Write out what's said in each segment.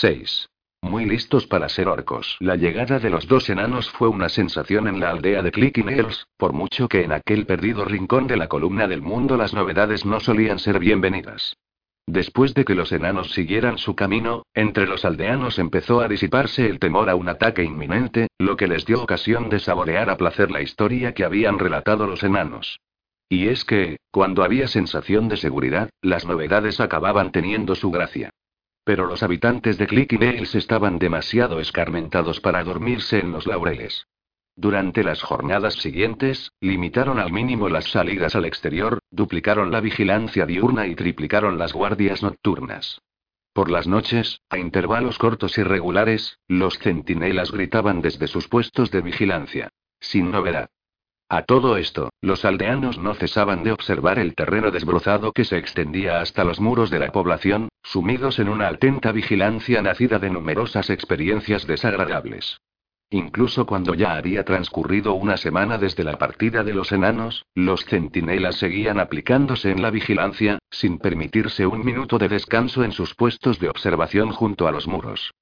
6. Muy listos para ser orcos. La llegada de los dos enanos fue una sensación en la aldea de Clicky Nails, por mucho que en aquel perdido rincón de la columna del mundo las novedades no solían ser bienvenidas. Después de que los enanos siguieran su camino, entre los aldeanos empezó a disiparse el temor a un ataque inminente, lo que les dio ocasión de saborear a placer la historia que habían relatado los enanos. Y es que, cuando había sensación de seguridad, las novedades acababan teniendo su gracia. Pero los habitantes de Clicky Dales estaban demasiado escarmentados para dormirse en los laureles. Durante las jornadas siguientes, limitaron al mínimo las salidas al exterior, duplicaron la vigilancia diurna y triplicaron las guardias nocturnas. Por las noches, a intervalos cortos y regulares, los centinelas gritaban desde sus puestos de vigilancia. Sin novedad. A todo esto, los aldeanos no cesaban de observar el terreno desbrozado que se extendía hasta los muros de la población, sumidos en una atenta vigilancia nacida de numerosas experiencias desagradables. Incluso cuando ya había transcurrido una semana desde la partida de los enanos, los centinelas seguían aplicándose en la vigilancia, sin permitirse un minuto de descanso en sus puestos de observación junto a los muros.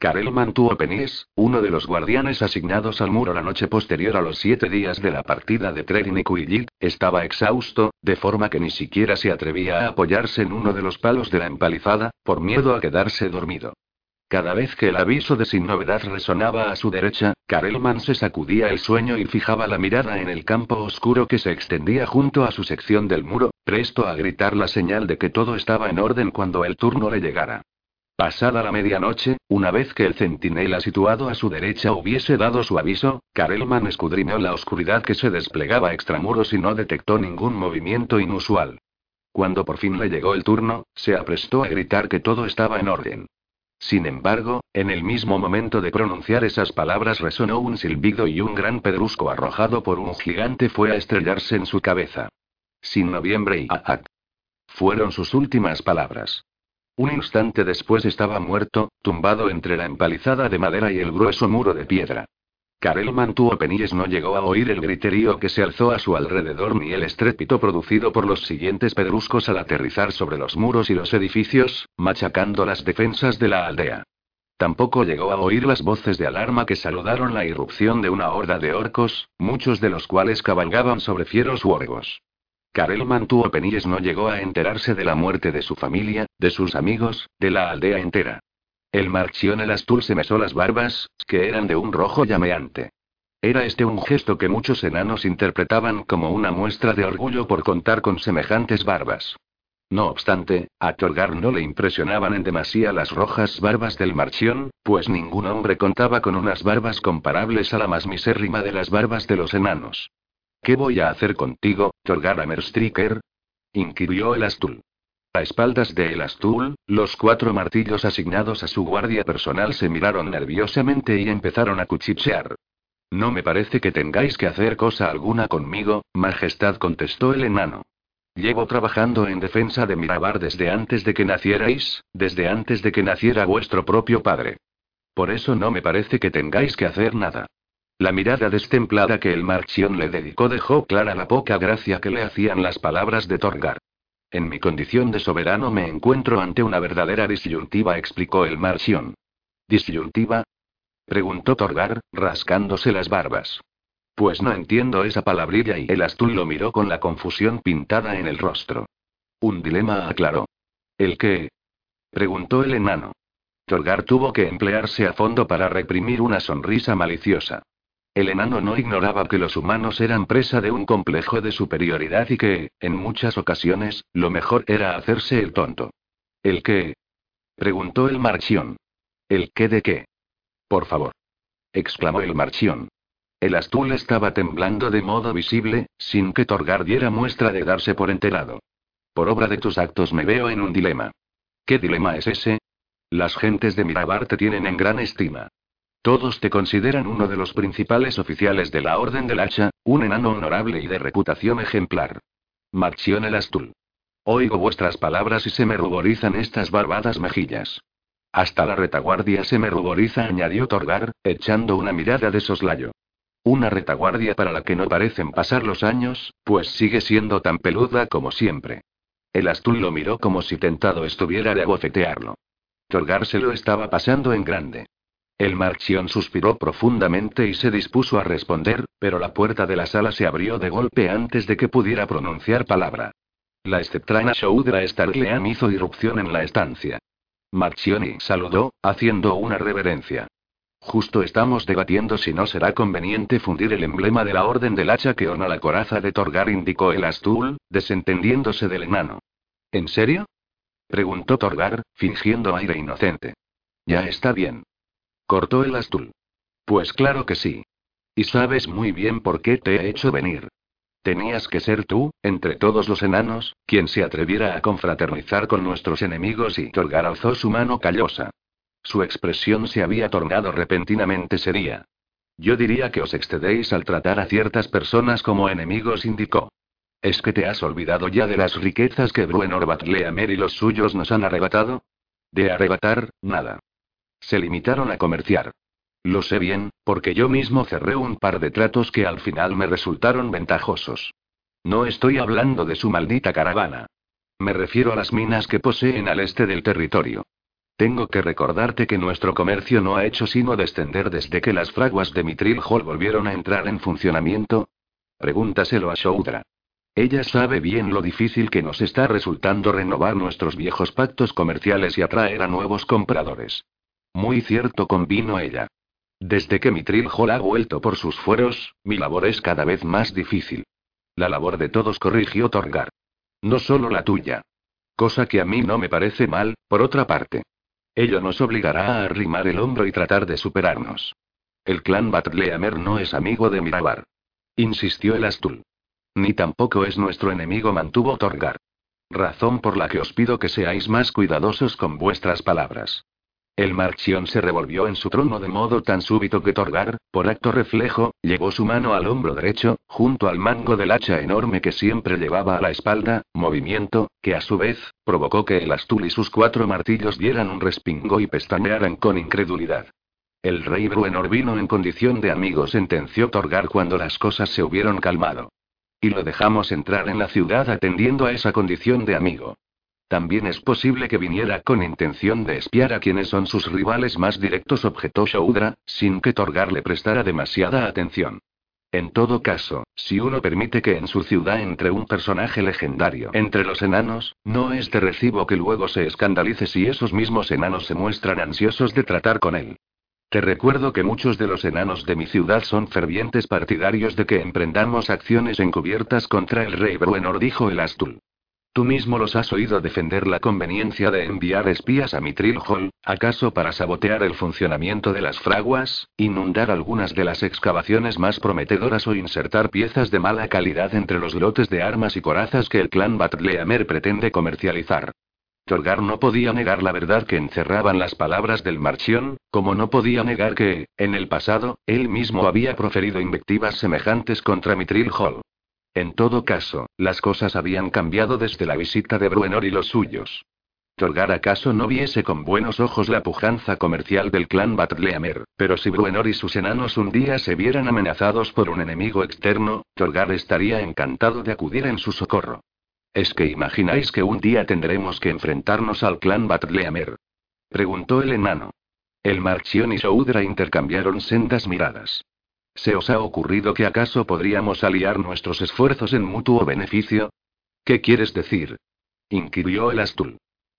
Karel mantuvo Penis, uno de los guardianes asignados al muro la noche posterior a los siete días de la partida de Trerin y estaba exhausto, de forma que ni siquiera se atrevía a apoyarse en uno de los palos de la empalizada, por miedo a quedarse dormido. Cada vez que el aviso de sin novedad resonaba a su derecha, Karelman se sacudía el sueño y fijaba la mirada en el campo oscuro que se extendía junto a su sección del muro, presto a gritar la señal de que todo estaba en orden cuando el turno le llegara. Pasada la medianoche, una vez que el centinela situado a su derecha hubiese dado su aviso, Karelman escudriñó la oscuridad que se desplegaba extramuros y no detectó ningún movimiento inusual. Cuando por fin le llegó el turno, se aprestó a gritar que todo estaba en orden. Sin embargo, en el mismo momento de pronunciar esas palabras resonó un silbido y un gran pedrusco arrojado por un gigante fue a estrellarse en su cabeza. Sin noviembre y ¡Aak! Fueron sus últimas palabras. Un instante después estaba muerto, tumbado entre la empalizada de madera y el grueso muro de piedra. Karel mantuvo penilles no llegó a oír el griterío que se alzó a su alrededor ni el estrépito producido por los siguientes pedruscos al aterrizar sobre los muros y los edificios, machacando las defensas de la aldea. Tampoco llegó a oír las voces de alarma que saludaron la irrupción de una horda de orcos, muchos de los cuales cabalgaban sobre fieros huorgos. Karel mantuvo penilles no llegó a enterarse de la muerte de su familia, de sus amigos, de la aldea entera. El marchión el astul se mesó las barbas, que eran de un rojo llameante. Era este un gesto que muchos enanos interpretaban como una muestra de orgullo por contar con semejantes barbas. No obstante, a Torgar no le impresionaban en demasía las rojas barbas del marchión, pues ningún hombre contaba con unas barbas comparables a la más misérrima de las barbas de los enanos. ¿Qué voy a hacer contigo, Torgar Amerstriker? inquirió el Astul. A espaldas de el Astul, los cuatro martillos asignados a su guardia personal se miraron nerviosamente y empezaron a cuchichear. No me parece que tengáis que hacer cosa alguna conmigo, Majestad contestó el enano. Llevo trabajando en defensa de Mirabar desde antes de que nacierais, desde antes de que naciera vuestro propio padre. Por eso no me parece que tengáis que hacer nada. La mirada destemplada que el marchión le dedicó dejó clara la poca gracia que le hacían las palabras de Torgar. En mi condición de soberano me encuentro ante una verdadera disyuntiva, explicó el marchión. ¿Disyuntiva? preguntó Torgar, rascándose las barbas. Pues no entiendo esa palabrilla y el Astul lo miró con la confusión pintada en el rostro. Un dilema aclaró. ¿El qué? preguntó el enano. Torgar tuvo que emplearse a fondo para reprimir una sonrisa maliciosa. El enano no ignoraba que los humanos eran presa de un complejo de superioridad y que, en muchas ocasiones, lo mejor era hacerse el tonto. ¿El qué? preguntó el marchión. ¿El qué de qué? Por favor. exclamó el marchión. El astul estaba temblando de modo visible, sin que Torgar diera muestra de darse por enterado. Por obra de tus actos me veo en un dilema. ¿Qué dilema es ese? Las gentes de Mirabar te tienen en gran estima. Todos te consideran uno de los principales oficiales de la Orden del Hacha, un enano honorable y de reputación ejemplar. Marchión el Astul. Oigo vuestras palabras y se me ruborizan estas barbadas mejillas. Hasta la retaguardia se me ruboriza, añadió Torgar, echando una mirada de soslayo. Una retaguardia para la que no parecen pasar los años, pues sigue siendo tan peluda como siempre. El Astul lo miró como si tentado estuviera de abofetearlo. Torgar se lo estaba pasando en grande. El Marchión suspiró profundamente y se dispuso a responder, pero la puerta de la sala se abrió de golpe antes de que pudiera pronunciar palabra. La esceptrana Shoudra Starlean hizo irrupción en la estancia. Marchioni saludó, haciendo una reverencia. Justo estamos debatiendo si no será conveniente fundir el emblema de la Orden del Hacha que ona la coraza de Torgar, indicó el Astul, desentendiéndose del enano. ¿En serio? preguntó Torgar, fingiendo aire inocente. Ya está bien. Cortó el Astul. Pues claro que sí. Y sabes muy bien por qué te he hecho venir. Tenías que ser tú, entre todos los enanos, quien se atreviera a confraternizar con nuestros enemigos y Torgar alzó su mano callosa. Su expresión se había tornado repentinamente seria. Yo diría que os excedéis al tratar a ciertas personas como enemigos, indicó. ¿Es que te has olvidado ya de las riquezas que Bruenor Batleamer y los suyos nos han arrebatado? De arrebatar, nada. Se limitaron a comerciar. Lo sé bien, porque yo mismo cerré un par de tratos que al final me resultaron ventajosos. No estoy hablando de su maldita caravana. Me refiero a las minas que poseen al este del territorio. Tengo que recordarte que nuestro comercio no ha hecho sino descender desde que las fraguas de Mitril Hall volvieron a entrar en funcionamiento. Pregúntaselo a Shoudra. Ella sabe bien lo difícil que nos está resultando renovar nuestros viejos pactos comerciales y atraer a nuevos compradores. Muy cierto, convino ella. Desde que Mitril Hall ha vuelto por sus fueros, mi labor es cada vez más difícil. La labor de todos, corrigió Torgar. No solo la tuya. Cosa que a mí no me parece mal, por otra parte. Ello nos obligará a arrimar el hombro y tratar de superarnos. El clan Batleamer no es amigo de Mirabar. Insistió el Astul. Ni tampoco es nuestro enemigo, mantuvo Torgar. Razón por la que os pido que seáis más cuidadosos con vuestras palabras. El Marchión se revolvió en su trono de modo tan súbito que Torgar, por acto reflejo, llevó su mano al hombro derecho, junto al mango del hacha enorme que siempre llevaba a la espalda, movimiento, que a su vez, provocó que el Astul y sus cuatro martillos dieran un respingo y pestañearan con incredulidad. El rey Bruenor vino en condición de amigo, sentenció Torgar cuando las cosas se hubieron calmado. Y lo dejamos entrar en la ciudad atendiendo a esa condición de amigo. También es posible que viniera con intención de espiar a quienes son sus rivales más directos, objetó Shoudra, sin que Torgar le prestara demasiada atención. En todo caso, si uno permite que en su ciudad entre un personaje legendario entre los enanos, no es de recibo que luego se escandalice si esos mismos enanos se muestran ansiosos de tratar con él. Te recuerdo que muchos de los enanos de mi ciudad son fervientes partidarios de que emprendamos acciones encubiertas contra el rey Bruenor, dijo el Astul. Tú mismo los has oído defender la conveniencia de enviar espías a Mitril Hall, ¿acaso para sabotear el funcionamiento de las fraguas, inundar algunas de las excavaciones más prometedoras o insertar piezas de mala calidad entre los lotes de armas y corazas que el clan Batleamer pretende comercializar? Torgar no podía negar la verdad que encerraban las palabras del Marchión, como no podía negar que, en el pasado, él mismo había proferido invectivas semejantes contra Mitril Hall. En todo caso, las cosas habían cambiado desde la visita de Bruenor y los suyos. Torgar acaso no viese con buenos ojos la pujanza comercial del clan Batleamer, pero si Bruenor y sus enanos un día se vieran amenazados por un enemigo externo, Torgar estaría encantado de acudir en su socorro. ¿Es que imagináis que un día tendremos que enfrentarnos al clan Batleamer? Preguntó el enano. El Marchión y Soudra intercambiaron sendas miradas. ¿Se os ha ocurrido que acaso podríamos aliar nuestros esfuerzos en mutuo beneficio? ¿Qué quieres decir? inquirió el Astul.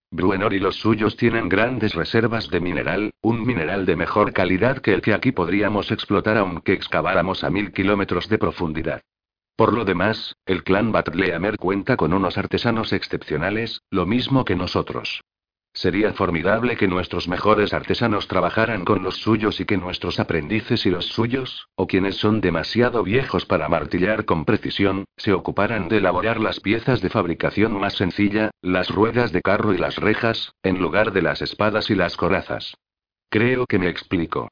Bruenor y los suyos tienen grandes reservas de mineral, un mineral de mejor calidad que el que aquí podríamos explotar aunque excaváramos a mil kilómetros de profundidad. Por lo demás, el clan Batleamer cuenta con unos artesanos excepcionales, lo mismo que nosotros. Sería formidable que nuestros mejores artesanos trabajaran con los suyos y que nuestros aprendices y los suyos, o quienes son demasiado viejos para martillar con precisión, se ocuparan de elaborar las piezas de fabricación más sencilla, las ruedas de carro y las rejas, en lugar de las espadas y las corazas. Creo que me explico.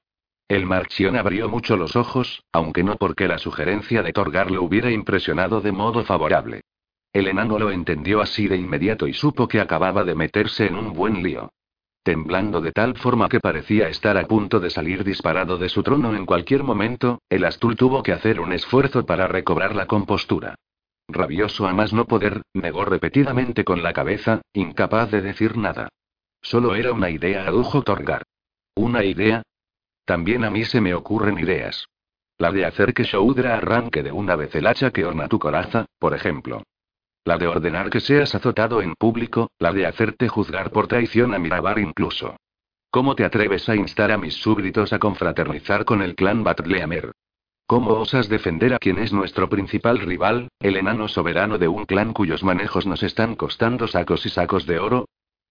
El Marchión abrió mucho los ojos, aunque no porque la sugerencia de Torgar lo hubiera impresionado de modo favorable. El enano lo entendió así de inmediato y supo que acababa de meterse en un buen lío. Temblando de tal forma que parecía estar a punto de salir disparado de su trono en cualquier momento, el Astul tuvo que hacer un esfuerzo para recobrar la compostura. Rabioso a más no poder, negó repetidamente con la cabeza, incapaz de decir nada. Solo era una idea, adujo Torgar. ¿Una idea? También a mí se me ocurren ideas. La de hacer que Shoudra arranque de una vez el hacha que orna tu coraza, por ejemplo. La de ordenar que seas azotado en público, la de hacerte juzgar por traición a Mirabar incluso. ¿Cómo te atreves a instar a mis súbditos a confraternizar con el clan Batleamer? ¿Cómo osas defender a quien es nuestro principal rival, el enano soberano de un clan cuyos manejos nos están costando sacos y sacos de oro?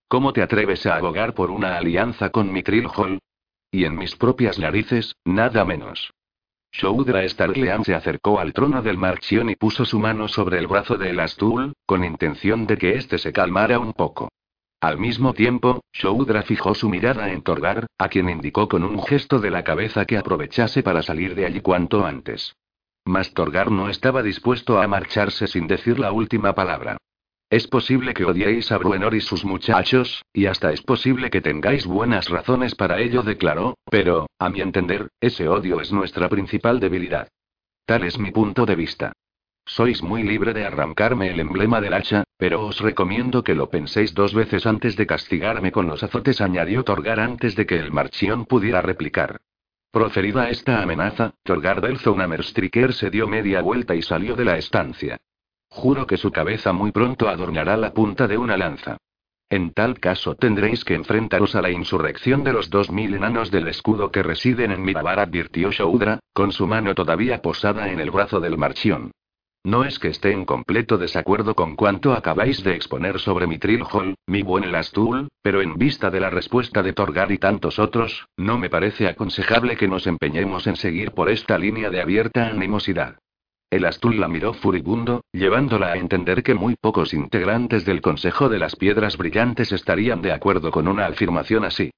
¿Cómo te atreves a abogar por una alianza con Mitril Hall? Y en mis propias narices, nada menos. Shoudra Starlean se acercó al trono del Marchion y puso su mano sobre el brazo de Elastul, con intención de que éste se calmara un poco. Al mismo tiempo, Shoudra fijó su mirada en Torgar, a quien indicó con un gesto de la cabeza que aprovechase para salir de allí cuanto antes. Mas Torgar no estaba dispuesto a marcharse sin decir la última palabra. Es posible que odiéis a Bruenor y sus muchachos, y hasta es posible que tengáis buenas razones para ello, declaró, pero, a mi entender, ese odio es nuestra principal debilidad. Tal es mi punto de vista. Sois muy libre de arrancarme el emblema del hacha, pero os recomiendo que lo penséis dos veces antes de castigarme con los azotes, añadió Torgar antes de que el marchión pudiera replicar. Proferida esta amenaza, Torgar del Merstriker se dio media vuelta y salió de la estancia. Juro que su cabeza muy pronto adornará la punta de una lanza. En tal caso tendréis que enfrentaros a la insurrección de los dos mil enanos del escudo que residen en Mirabar, advirtió Shoudra, con su mano todavía posada en el brazo del marchión. No es que esté en completo desacuerdo con cuanto acabáis de exponer sobre mi Hall, mi buen Elastul, pero en vista de la respuesta de Torgar y tantos otros, no me parece aconsejable que nos empeñemos en seguir por esta línea de abierta animosidad. El Astul la miró furibundo, llevándola a entender que muy pocos integrantes del Consejo de las Piedras Brillantes estarían de acuerdo con una afirmación así.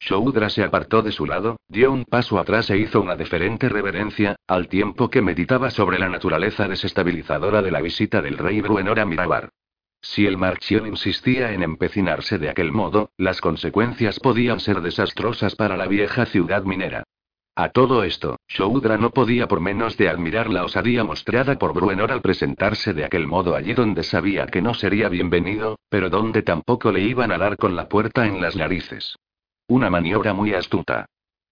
Shoudra se apartó de su lado, dio un paso atrás e hizo una deferente reverencia, al tiempo que meditaba sobre la naturaleza desestabilizadora de la visita del rey Bruenor a Mirabar. Si el Marchion insistía en empecinarse de aquel modo, las consecuencias podían ser desastrosas para la vieja ciudad minera. A todo esto, Shoudra no podía por menos de admirar la osadía mostrada por Bruenor al presentarse de aquel modo allí donde sabía que no sería bienvenido, pero donde tampoco le iban a dar con la puerta en las narices. Una maniobra muy astuta.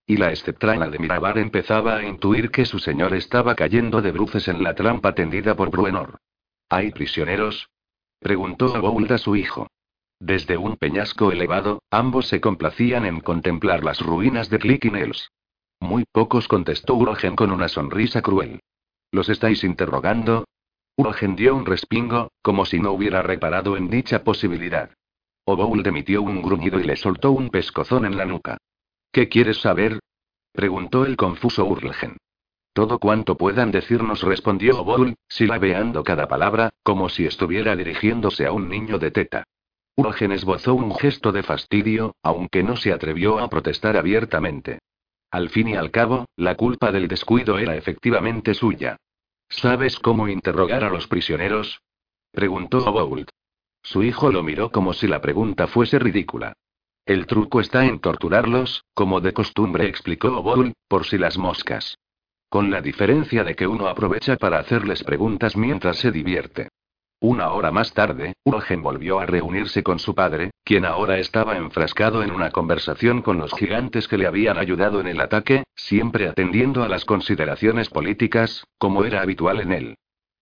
Y la esceptrana de Mirabar empezaba a intuir que su señor estaba cayendo de bruces en la trampa tendida por Bruenor. ¿Hay prisioneros? preguntó a su hijo. Desde un peñasco elevado, ambos se complacían en contemplar las ruinas de Clickinells. Muy pocos contestó Urogen con una sonrisa cruel. ¿Los estáis interrogando? Urogen dio un respingo, como si no hubiera reparado en dicha posibilidad. Obould emitió un gruñido y le soltó un pescozón en la nuca. ¿Qué quieres saber? preguntó el confuso Urlgen. Todo cuanto puedan decirnos, respondió Oboul, silabeando cada palabra, como si estuviera dirigiéndose a un niño de teta. Urgen esbozó un gesto de fastidio, aunque no se atrevió a protestar abiertamente. Al fin y al cabo, la culpa del descuido era efectivamente suya. ¿Sabes cómo interrogar a los prisioneros? preguntó Obould. Su hijo lo miró como si la pregunta fuese ridícula. El truco está en torturarlos, como de costumbre explicó Bull, por si las moscas. Con la diferencia de que uno aprovecha para hacerles preguntas mientras se divierte. Una hora más tarde, Urgen volvió a reunirse con su padre, quien ahora estaba enfrascado en una conversación con los gigantes que le habían ayudado en el ataque, siempre atendiendo a las consideraciones políticas, como era habitual en él.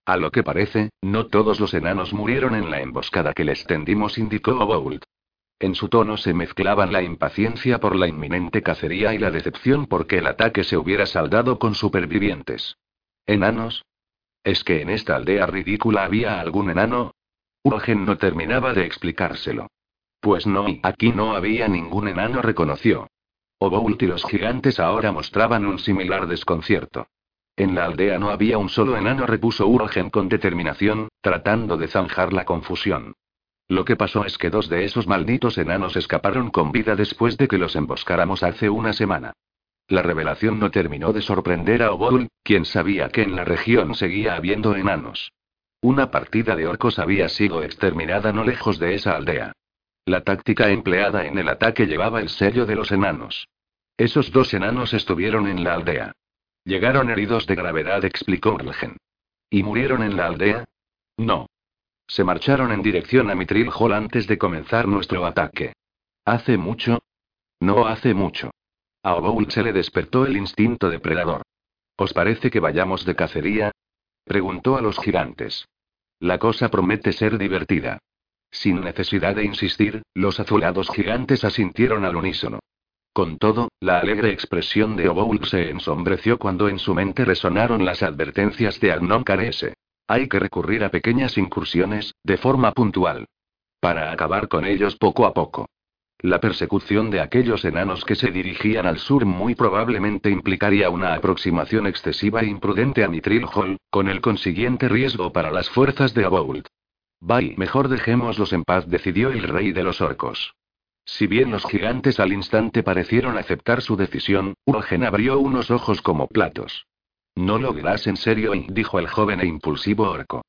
A lo que parece, no todos los enanos murieron en la emboscada que les tendimos, indicó Boult. En su tono se mezclaban la impaciencia por la inminente cacería y la decepción porque el ataque se hubiera saldado con supervivientes. ¿Enanos? ¿Es que en esta aldea ridícula había algún enano? Urgen no terminaba de explicárselo. Pues no, aquí no había ningún enano, reconoció. Oboult y los gigantes ahora mostraban un similar desconcierto. En la aldea no había un solo enano, repuso Urgen con determinación, tratando de zanjar la confusión. Lo que pasó es que dos de esos malditos enanos escaparon con vida después de que los emboscáramos hace una semana. La revelación no terminó de sorprender a Obol, quien sabía que en la región seguía habiendo enanos. Una partida de orcos había sido exterminada no lejos de esa aldea. La táctica empleada en el ataque llevaba el sello de los enanos. Esos dos enanos estuvieron en la aldea. Llegaron heridos de gravedad, explicó Urlgen. ¿Y murieron en la aldea? No. Se marcharon en dirección a Mitril Hall antes de comenzar nuestro ataque. ¿Hace mucho? No hace mucho. A Oboul se le despertó el instinto depredador. ¿Os parece que vayamos de cacería? Preguntó a los gigantes. La cosa promete ser divertida. Sin necesidad de insistir, los azulados gigantes asintieron al unísono. Con todo, la alegre expresión de Oboul se ensombreció cuando en su mente resonaron las advertencias de Agnon Carese. Hay que recurrir a pequeñas incursiones, de forma puntual. Para acabar con ellos poco a poco. La persecución de aquellos enanos que se dirigían al sur muy probablemente implicaría una aproximación excesiva e imprudente a Mitril Hall, con el consiguiente riesgo para las fuerzas de Aboult. Bye, mejor dejémoslos en paz, decidió el rey de los orcos. Si bien los gigantes al instante parecieron aceptar su decisión, Urogen abrió unos ojos como platos. No lo dirás en serio, dijo el joven e impulsivo orco.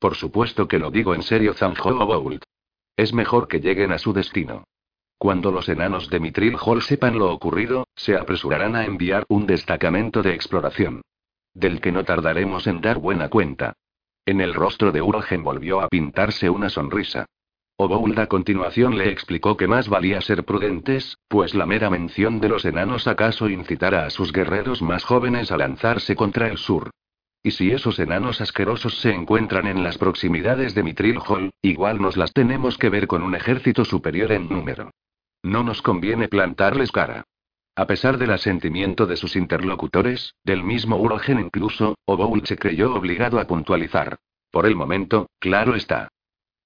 Por supuesto que lo digo en serio, zanjó Aboult. Es mejor que lleguen a su destino. Cuando los enanos de Mitril Hall sepan lo ocurrido, se apresurarán a enviar un destacamento de exploración. Del que no tardaremos en dar buena cuenta. En el rostro de Urogen volvió a pintarse una sonrisa. Obould a continuación le explicó que más valía ser prudentes, pues la mera mención de los enanos acaso incitara a sus guerreros más jóvenes a lanzarse contra el sur. Y si esos enanos asquerosos se encuentran en las proximidades de Mitril Hall, igual nos las tenemos que ver con un ejército superior en número. No nos conviene plantarles cara. A pesar del asentimiento de sus interlocutores, del mismo Urogen incluso, Oboul se creyó obligado a puntualizar. Por el momento, claro está.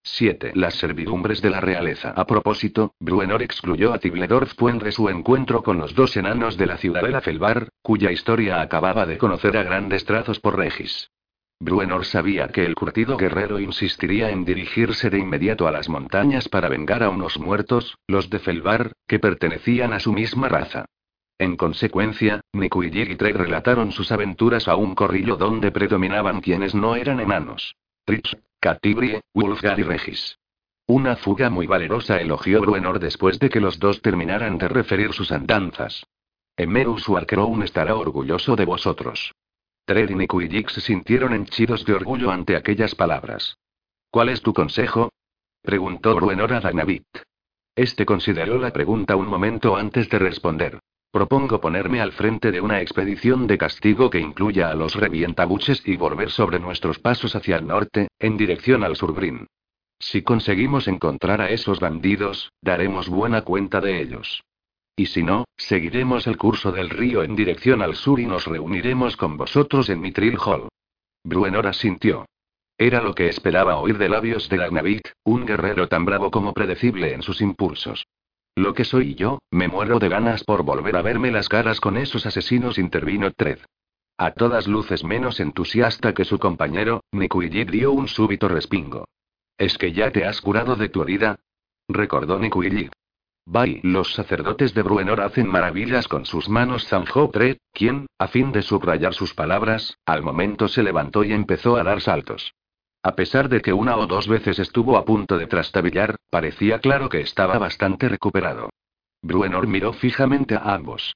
7. Las servidumbres de la realeza. A propósito, Bruenor excluyó a Tibledorf de su encuentro con los dos enanos de la ciudadela Felbar, cuya historia acababa de conocer a grandes trazos por Regis. Bruenor sabía que el curtido guerrero insistiría en dirigirse de inmediato a las montañas para vengar a unos muertos, los de Felbar, que pertenecían a su misma raza. En consecuencia, Niku y Trek relataron sus aventuras a un corrillo donde predominaban quienes no eran enanos. Trich, Catibrie, Wulfgar y Regis. Una fuga muy valerosa elogió Bruenor después de que los dos terminaran de referir sus andanzas. Emerus Warcrown estará orgulloso de vosotros. Tred y se sintieron henchidos de orgullo ante aquellas palabras. ¿Cuál es tu consejo? preguntó Bruenor a Danavit. Este consideró la pregunta un momento antes de responder. Propongo ponerme al frente de una expedición de castigo que incluya a los revientabuches y volver sobre nuestros pasos hacia el norte, en dirección al Surbrin. Si conseguimos encontrar a esos bandidos, daremos buena cuenta de ellos. Y si no, seguiremos el curso del río en dirección al sur y nos reuniremos con vosotros en Mitril Hall. Bruenor asintió. Era lo que esperaba oír de labios de Lagnavit, un guerrero tan bravo como predecible en sus impulsos. Lo que soy yo, me muero de ganas por volver a verme las caras con esos asesinos, intervino Tred. A todas luces menos entusiasta que su compañero, Nikuiji dio un súbito respingo. ¿Es que ya te has curado de tu herida? Recordó Nikuiji. Bye. Los sacerdotes de Bruenor hacen maravillas con sus manos. Zanjó Tred, quien, a fin de subrayar sus palabras, al momento se levantó y empezó a dar saltos. A pesar de que una o dos veces estuvo a punto de trastabillar, parecía claro que estaba bastante recuperado. Bruenor miró fijamente a ambos.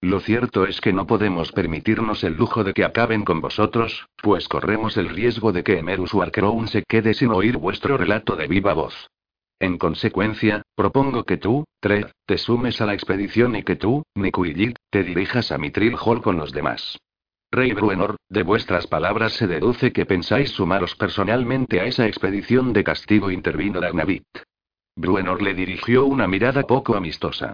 Lo cierto es que no podemos permitirnos el lujo de que acaben con vosotros, pues corremos el riesgo de que Emerus Warcrown se quede sin oír vuestro relato de viva voz. En consecuencia, propongo que tú, Tred, te sumes a la expedición y que tú, Nikuijit, te dirijas a Mitril Hall con los demás. Rey Bruenor, de vuestras palabras se deduce que pensáis sumaros personalmente a esa expedición de castigo, intervino Dagnavit. Bruenor le dirigió una mirada poco amistosa.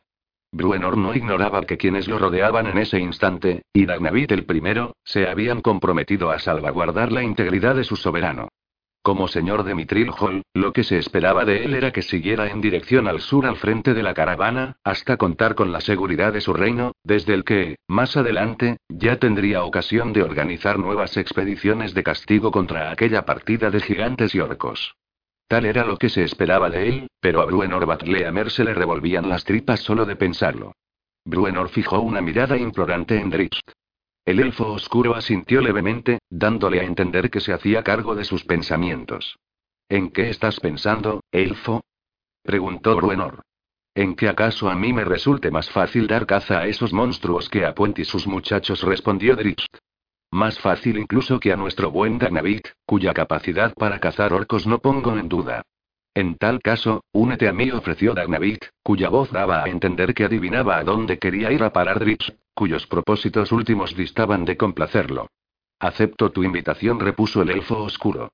Bruenor no ignoraba que quienes lo rodeaban en ese instante, y Dagnavit el primero, se habían comprometido a salvaguardar la integridad de su soberano. Como señor de Mitril Hall, lo que se esperaba de él era que siguiera en dirección al sur al frente de la caravana, hasta contar con la seguridad de su reino, desde el que, más adelante, ya tendría ocasión de organizar nuevas expediciones de castigo contra aquella partida de gigantes y orcos. Tal era lo que se esperaba de él, pero a Bruenor Batleamer se le revolvían las tripas solo de pensarlo. Bruenor fijó una mirada implorante en Dritz. El elfo oscuro asintió levemente, dándole a entender que se hacía cargo de sus pensamientos. ¿En qué estás pensando, elfo? preguntó Bruenor. ¿En qué acaso a mí me resulte más fácil dar caza a esos monstruos que a Puent y sus muchachos? respondió Drift. Más fácil incluso que a nuestro buen Danavit, cuya capacidad para cazar orcos no pongo en duda. En tal caso, únete a mí, ofreció Dagnavik, cuya voz daba a entender que adivinaba a dónde quería ir a parar Drips, cuyos propósitos últimos distaban de complacerlo. Acepto tu invitación, repuso el elfo oscuro.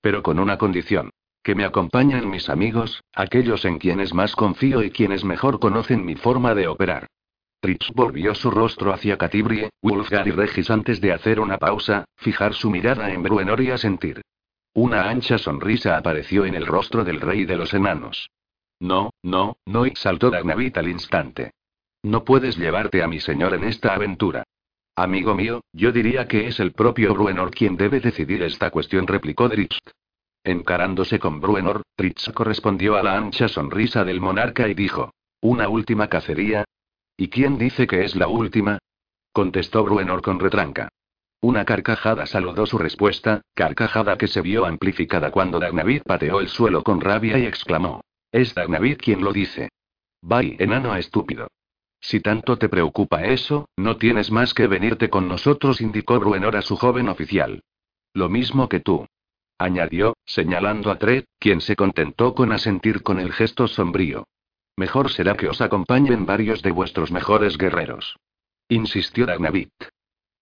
Pero con una condición. Que me acompañen mis amigos, aquellos en quienes más confío y quienes mejor conocen mi forma de operar. Trips volvió su rostro hacia Catibrie, Wulfgar y Regis antes de hacer una pausa, fijar su mirada en Bruenor y asentir. Una ancha sonrisa apareció en el rostro del rey de los enanos. No, no, no, y saltó Dagnavit al instante. No puedes llevarte a mi señor en esta aventura. Amigo mío, yo diría que es el propio Bruenor quien debe decidir esta cuestión, replicó Dritz. Encarándose con Bruenor, Dritz correspondió a la ancha sonrisa del monarca y dijo: ¿Una última cacería? ¿Y quién dice que es la última? contestó Bruenor con retranca. Una carcajada saludó su respuesta, carcajada que se vio amplificada cuando Dagnavid pateó el suelo con rabia y exclamó: Es Dagnavid quien lo dice. Vaya, enano estúpido. Si tanto te preocupa eso, no tienes más que venirte con nosotros, indicó Bruenor a su joven oficial. Lo mismo que tú. Añadió, señalando a Tred, quien se contentó con asentir con el gesto sombrío. Mejor será que os acompañen varios de vuestros mejores guerreros. Insistió Dagnavit.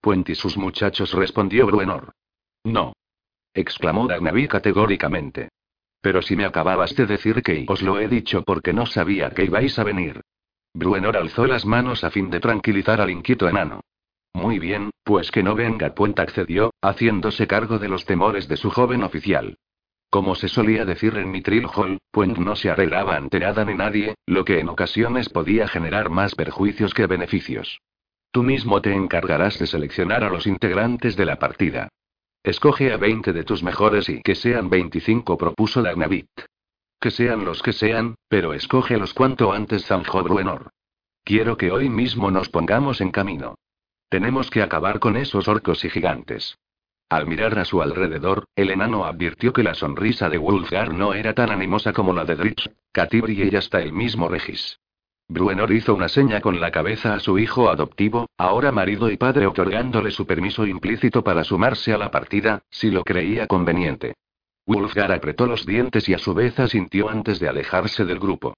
Puente y sus muchachos respondió Bruenor. No. exclamó Dagnavit categóricamente. Pero si me acababas de decir que os lo he dicho porque no sabía que ibais a venir. Bruenor alzó las manos a fin de tranquilizar al inquieto enano. Muy bien, pues que no venga, Puente accedió, haciéndose cargo de los temores de su joven oficial. Como se solía decir en Mitril Hall, Puente no se arreglaba ante nada ni nadie, lo que en ocasiones podía generar más perjuicios que beneficios. Tú mismo te encargarás de seleccionar a los integrantes de la partida. Escoge a 20 de tus mejores y que sean 25, propuso Dagnavit. Que sean los que sean, pero escógelos cuanto antes, zanjó Bruenor. Quiero que hoy mismo nos pongamos en camino. Tenemos que acabar con esos orcos y gigantes. Al mirar a su alrededor, el enano advirtió que la sonrisa de Wulfgar no era tan animosa como la de Dritz, Catibri y hasta el mismo Regis. Bruenor hizo una seña con la cabeza a su hijo adoptivo, ahora marido y padre, otorgándole su permiso implícito para sumarse a la partida, si lo creía conveniente. Wulfgar apretó los dientes y a su vez asintió antes de alejarse del grupo.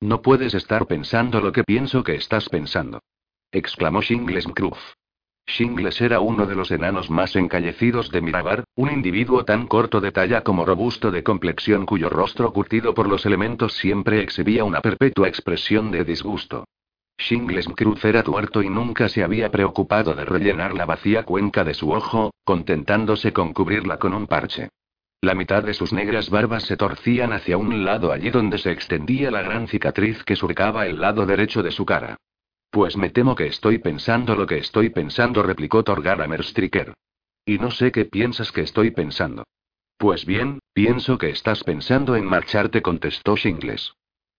No puedes estar pensando lo que pienso que estás pensando. exclamó Shingles. Shingles era uno de los enanos más encallecidos de Mirabar, un individuo tan corto de talla como robusto de complexión cuyo rostro curtido por los elementos siempre exhibía una perpetua expresión de disgusto. Shingles Mkruf era tuerto y nunca se había preocupado de rellenar la vacía cuenca de su ojo, contentándose con cubrirla con un parche. La mitad de sus negras barbas se torcían hacia un lado allí donde se extendía la gran cicatriz que surcaba el lado derecho de su cara. Pues me temo que estoy pensando lo que estoy pensando, replicó Torgar a Merstriker. Y no sé qué piensas que estoy pensando. Pues bien, pienso que estás pensando en marcharte, contestó Shingles.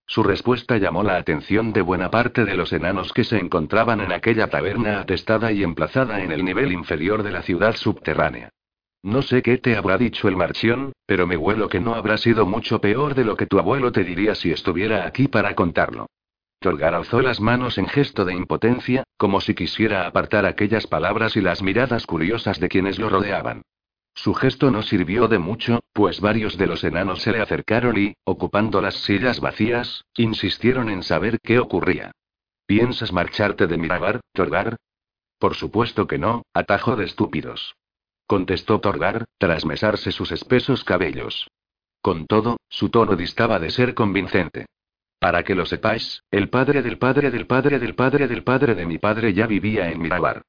Su respuesta llamó la atención de buena parte de los enanos que se encontraban en aquella taberna atestada y emplazada en el nivel inferior de la ciudad subterránea. No sé qué te habrá dicho el marchión, pero me huelo que no habrá sido mucho peor de lo que tu abuelo te diría si estuviera aquí para contarlo. Torgar alzó las manos en gesto de impotencia, como si quisiera apartar aquellas palabras y las miradas curiosas de quienes lo rodeaban. Su gesto no sirvió de mucho, pues varios de los enanos se le acercaron y, ocupando las sillas vacías, insistieron en saber qué ocurría. ¿Piensas marcharte de Mirabar, Torgar? Por supuesto que no, atajo de estúpidos contestó Torgar, tras mesarse sus espesos cabellos. Con todo, su tono distaba de ser convincente. Para que lo sepáis, el padre del padre del padre del padre del padre de mi padre ya vivía en Mirabar.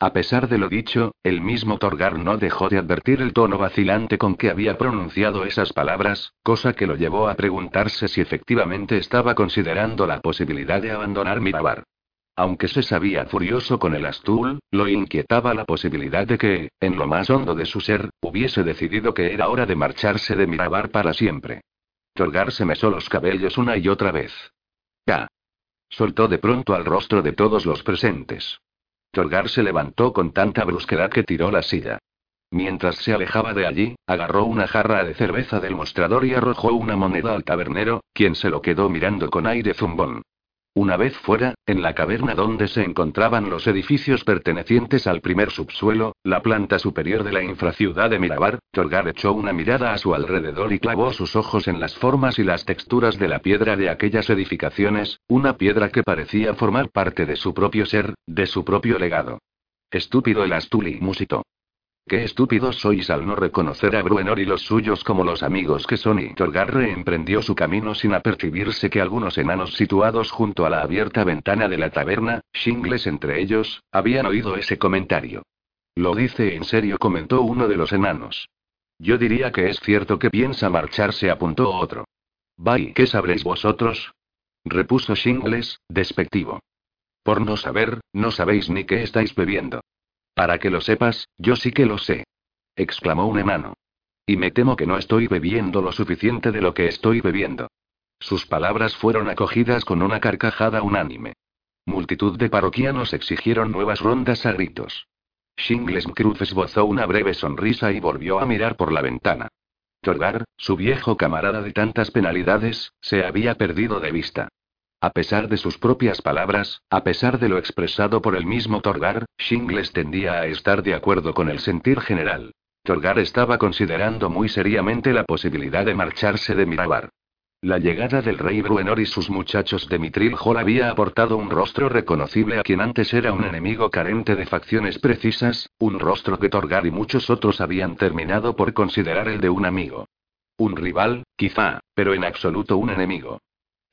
A pesar de lo dicho, el mismo Torgar no dejó de advertir el tono vacilante con que había pronunciado esas palabras, cosa que lo llevó a preguntarse si efectivamente estaba considerando la posibilidad de abandonar Mirabar. Aunque se sabía furioso con el Astul, lo inquietaba la posibilidad de que, en lo más hondo de su ser, hubiese decidido que era hora de marcharse de Mirabar para siempre. Torgar se mesó los cabellos una y otra vez. Ya. Soltó de pronto al rostro de todos los presentes. Torgar se levantó con tanta brusquedad que tiró la silla. Mientras se alejaba de allí, agarró una jarra de cerveza del mostrador y arrojó una moneda al tabernero, quien se lo quedó mirando con aire zumbón. Una vez fuera, en la caverna donde se encontraban los edificios pertenecientes al primer subsuelo, la planta superior de la infraciudad de Mirabar, Torgar echó una mirada a su alrededor y clavó sus ojos en las formas y las texturas de la piedra de aquellas edificaciones, una piedra que parecía formar parte de su propio ser, de su propio legado. Estúpido el Astuli musitó. Qué estúpidos sois al no reconocer a Bruenor y los suyos como los amigos que son y Torgarre emprendió su camino sin apercibirse que algunos enanos situados junto a la abierta ventana de la taberna, shingles entre ellos, habían oído ese comentario. Lo dice en serio, comentó uno de los enanos. Yo diría que es cierto que piensa marcharse, apuntó otro. Vaya, ¿qué sabréis vosotros? repuso Shingles, despectivo. Por no saber, no sabéis ni qué estáis bebiendo. Para que lo sepas, yo sí que lo sé. exclamó un enano. Y me temo que no estoy bebiendo lo suficiente de lo que estoy bebiendo. Sus palabras fueron acogidas con una carcajada unánime. Multitud de parroquianos exigieron nuevas rondas a gritos. Shingles Cruz esbozó una breve sonrisa y volvió a mirar por la ventana. Torgar, su viejo camarada de tantas penalidades, se había perdido de vista. A pesar de sus propias palabras, a pesar de lo expresado por el mismo Torgar, Shingles tendía a estar de acuerdo con el sentir general. Torgar estaba considerando muy seriamente la posibilidad de marcharse de Mirabar. La llegada del rey Bruenor y sus muchachos de Mitril Hall había aportado un rostro reconocible a quien antes era un enemigo carente de facciones precisas, un rostro que Torgar y muchos otros habían terminado por considerar el de un amigo. Un rival, quizá, pero en absoluto un enemigo.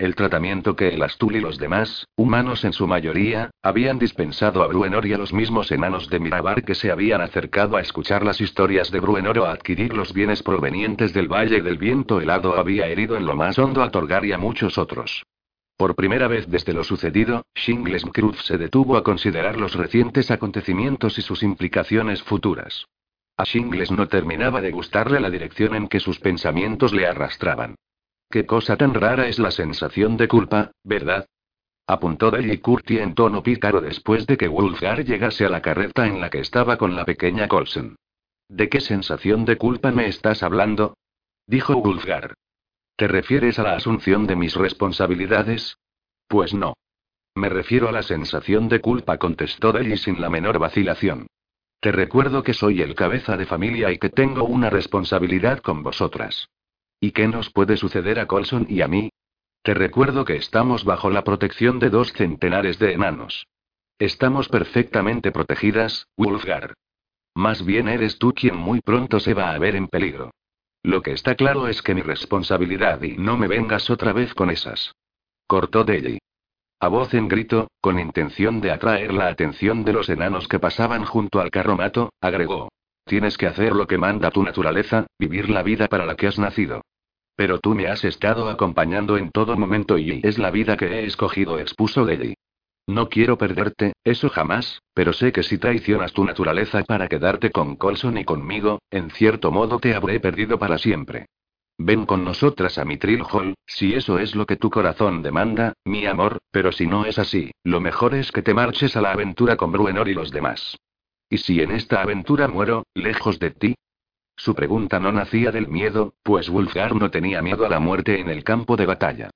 El tratamiento que el Astul y los demás, humanos en su mayoría, habían dispensado a Bruenor y a los mismos enanos de Mirabar que se habían acercado a escuchar las historias de Bruenor o a adquirir los bienes provenientes del Valle del Viento helado había herido en lo más hondo a Torgar y a muchos otros. Por primera vez desde lo sucedido, Shingles Cruz se detuvo a considerar los recientes acontecimientos y sus implicaciones futuras. A Shingles no terminaba de gustarle la dirección en que sus pensamientos le arrastraban. Qué cosa tan rara es la sensación de culpa, ¿verdad? Apuntó Delly Curti en tono pícaro después de que Wolfgar llegase a la carreta en la que estaba con la pequeña Colson. ¿De qué sensación de culpa me estás hablando? Dijo Wolfgar. ¿Te refieres a la asunción de mis responsabilidades? Pues no. Me refiero a la sensación de culpa, contestó Delly sin la menor vacilación. Te recuerdo que soy el cabeza de familia y que tengo una responsabilidad con vosotras. ¿Y qué nos puede suceder a Colson y a mí? Te recuerdo que estamos bajo la protección de dos centenares de enanos. Estamos perfectamente protegidas, Wolfgar. Más bien eres tú quien muy pronto se va a ver en peligro. Lo que está claro es que mi responsabilidad y no me vengas otra vez con esas. Cortó Delly. A voz en grito, con intención de atraer la atención de los enanos que pasaban junto al carromato, agregó. Tienes que hacer lo que manda tu naturaleza, vivir la vida para la que has nacido. Pero tú me has estado acompañando en todo momento y es la vida que he escogido, expuso Lady. No quiero perderte, eso jamás, pero sé que si traicionas tu naturaleza para quedarte con Colson y conmigo, en cierto modo te habré perdido para siempre. Ven con nosotras a mi Hall, si eso es lo que tu corazón demanda, mi amor, pero si no es así, lo mejor es que te marches a la aventura con Bruenor y los demás. ¿Y si en esta aventura muero, lejos de ti? Su pregunta no nacía del miedo, pues Wolfgar no tenía miedo a la muerte en el campo de batalla.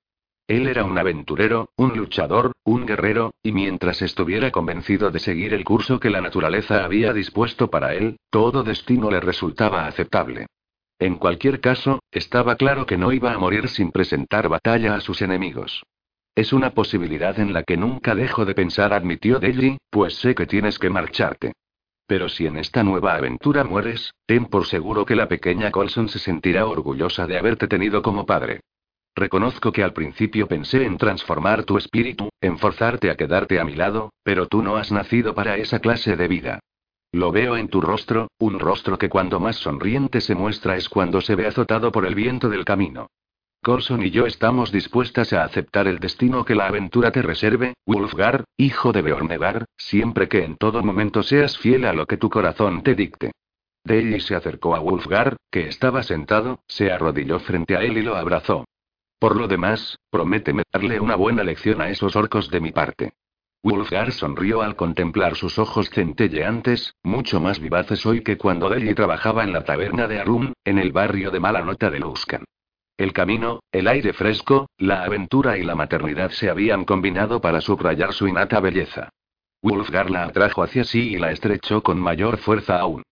Él era un aventurero, un luchador, un guerrero, y mientras estuviera convencido de seguir el curso que la naturaleza había dispuesto para él, todo destino le resultaba aceptable. En cualquier caso, estaba claro que no iba a morir sin presentar batalla a sus enemigos. Es una posibilidad en la que nunca dejo de pensar, admitió Delly, pues sé que tienes que marcharte. Pero si en esta nueva aventura mueres, ten por seguro que la pequeña Colson se sentirá orgullosa de haberte tenido como padre. Reconozco que al principio pensé en transformar tu espíritu, en forzarte a quedarte a mi lado, pero tú no has nacido para esa clase de vida. Lo veo en tu rostro, un rostro que cuando más sonriente se muestra es cuando se ve azotado por el viento del camino. Corson y yo estamos dispuestas a aceptar el destino que la aventura te reserve, Wolfgar, hijo de Beornegar, siempre que en todo momento seas fiel a lo que tu corazón te dicte. Delly se acercó a Wolfgar, que estaba sentado, se arrodilló frente a él y lo abrazó. Por lo demás, prométeme darle una buena lección a esos orcos de mi parte. Wolfgar sonrió al contemplar sus ojos centelleantes, mucho más vivaces hoy que cuando Delly trabajaba en la taberna de Arum, en el barrio de Mala Nota de Luskan. El camino, el aire fresco, la aventura y la maternidad se habían combinado para subrayar su innata belleza. Wolfgar la atrajo hacia sí y la estrechó con mayor fuerza aún.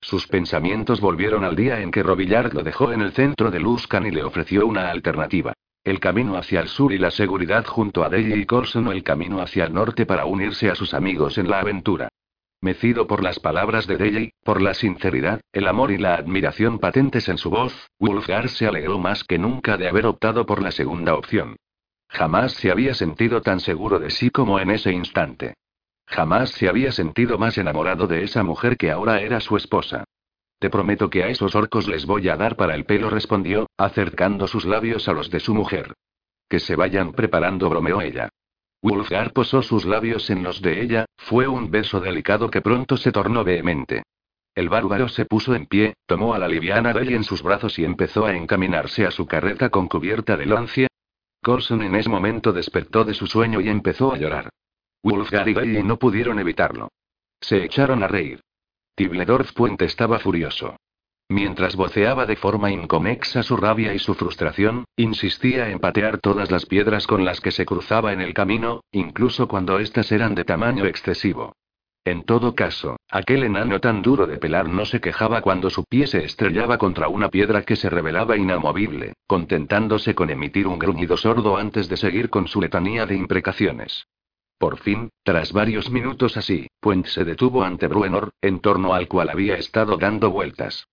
Sus pensamientos volvieron al día en que Robillard lo dejó en el centro de Luscan y le ofreció una alternativa. El camino hacia el sur y la seguridad junto a Dale y Colson o el camino hacia el norte para unirse a sus amigos en la aventura. Mecido por las palabras de Dale, por la sinceridad, el amor y la admiración patentes en su voz, Wolfgar se alegró más que nunca de haber optado por la segunda opción. Jamás se había sentido tan seguro de sí como en ese instante. Jamás se había sentido más enamorado de esa mujer que ahora era su esposa. Te prometo que a esos orcos les voy a dar para el pelo, respondió, acercando sus labios a los de su mujer. Que se vayan preparando, bromeó ella. Wolfgar posó sus labios en los de ella, fue un beso delicado que pronto se tornó vehemente. El bárbaro se puso en pie, tomó a la liviana Belle en sus brazos y empezó a encaminarse a su carreta con cubierta de lancia. Corson en ese momento despertó de su sueño y empezó a llorar. Wolfgar y Galle no pudieron evitarlo. Se echaron a reír. Tibledorf Puente estaba furioso. Mientras voceaba de forma inconexa su rabia y su frustración, insistía en patear todas las piedras con las que se cruzaba en el camino, incluso cuando éstas eran de tamaño excesivo. En todo caso, aquel enano tan duro de pelar no se quejaba cuando su pie se estrellaba contra una piedra que se revelaba inamovible, contentándose con emitir un gruñido sordo antes de seguir con su letanía de imprecaciones. Por fin, tras varios minutos así, Puent se detuvo ante Bruenor, en torno al cual había estado dando vueltas.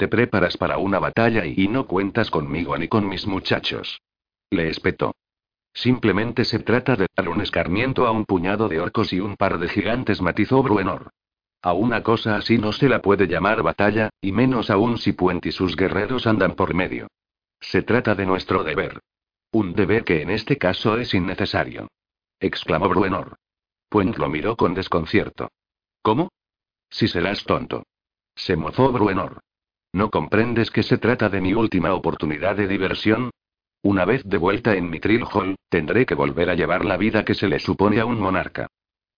Te preparas para una batalla y no cuentas conmigo ni con mis muchachos. Le espetó. Simplemente se trata de dar un escarmiento a un puñado de orcos y un par de gigantes, matizó Bruenor. A una cosa así no se la puede llamar batalla, y menos aún si Puent y sus guerreros andan por medio. Se trata de nuestro deber. Un deber que en este caso es innecesario exclamó Bruenor. Puent lo miró con desconcierto. ¿Cómo? Si serás tonto. Se mozó Bruenor. ¿No comprendes que se trata de mi última oportunidad de diversión? Una vez de vuelta en mi Hall, tendré que volver a llevar la vida que se le supone a un monarca.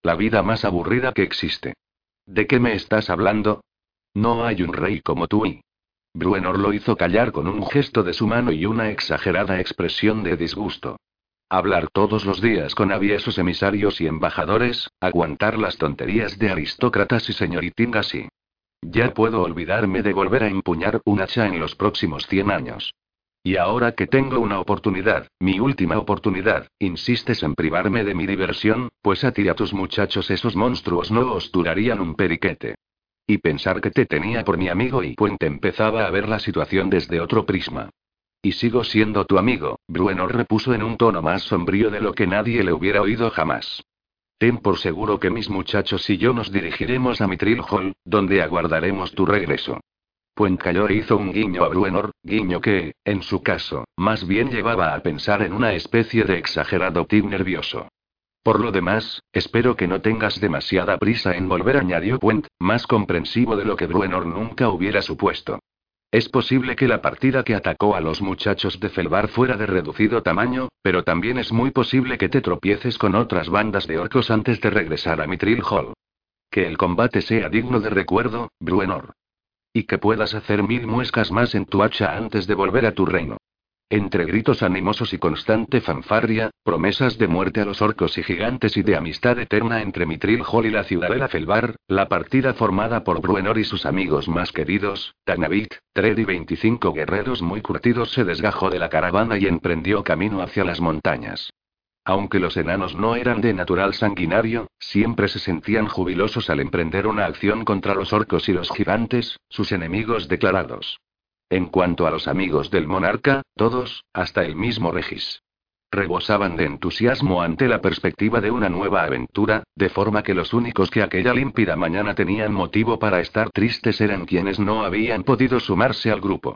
La vida más aburrida que existe. ¿De qué me estás hablando? No hay un rey como tú y. Bruenor lo hizo callar con un gesto de su mano y una exagerada expresión de disgusto. Hablar todos los días con aviesos emisarios y embajadores, aguantar las tonterías de aristócratas y señoritingas y... Ya puedo olvidarme de volver a empuñar un hacha en los próximos 100 años. Y ahora que tengo una oportunidad, mi última oportunidad, insistes en privarme de mi diversión, pues a ti y a tus muchachos esos monstruos no os durarían un periquete. Y pensar que te tenía por mi amigo y Puente empezaba a ver la situación desde otro prisma. Y sigo siendo tu amigo, Bruenor repuso en un tono más sombrío de lo que nadie le hubiera oído jamás. Por seguro que mis muchachos y yo nos dirigiremos a Mitril Hall, donde aguardaremos tu regreso. e hizo un guiño a Bruenor, guiño que, en su caso, más bien llevaba a pensar en una especie de exagerado tic nervioso. Por lo demás, espero que no tengas demasiada prisa en volver, añadió Puent, más comprensivo de lo que Bruenor nunca hubiera supuesto. Es posible que la partida que atacó a los muchachos de Felbar fuera de reducido tamaño, pero también es muy posible que te tropieces con otras bandas de orcos antes de regresar a Mitril Hall. Que el combate sea digno de recuerdo, Bruenor. Y que puedas hacer mil muescas más en tu hacha antes de volver a tu reino. Entre gritos animosos y constante fanfarria, promesas de muerte a los orcos y gigantes y de amistad eterna entre Mitril Hall y la ciudadela Felbar, la partida formada por Bruenor y sus amigos más queridos, Tanavik, Tred y 25 guerreros muy curtidos se desgajó de la caravana y emprendió camino hacia las montañas. Aunque los enanos no eran de natural sanguinario, siempre se sentían jubilosos al emprender una acción contra los orcos y los gigantes, sus enemigos declarados. En cuanto a los amigos del monarca, todos, hasta el mismo Regis. Rebosaban de entusiasmo ante la perspectiva de una nueva aventura, de forma que los únicos que aquella límpida mañana tenían motivo para estar tristes eran quienes no habían podido sumarse al grupo.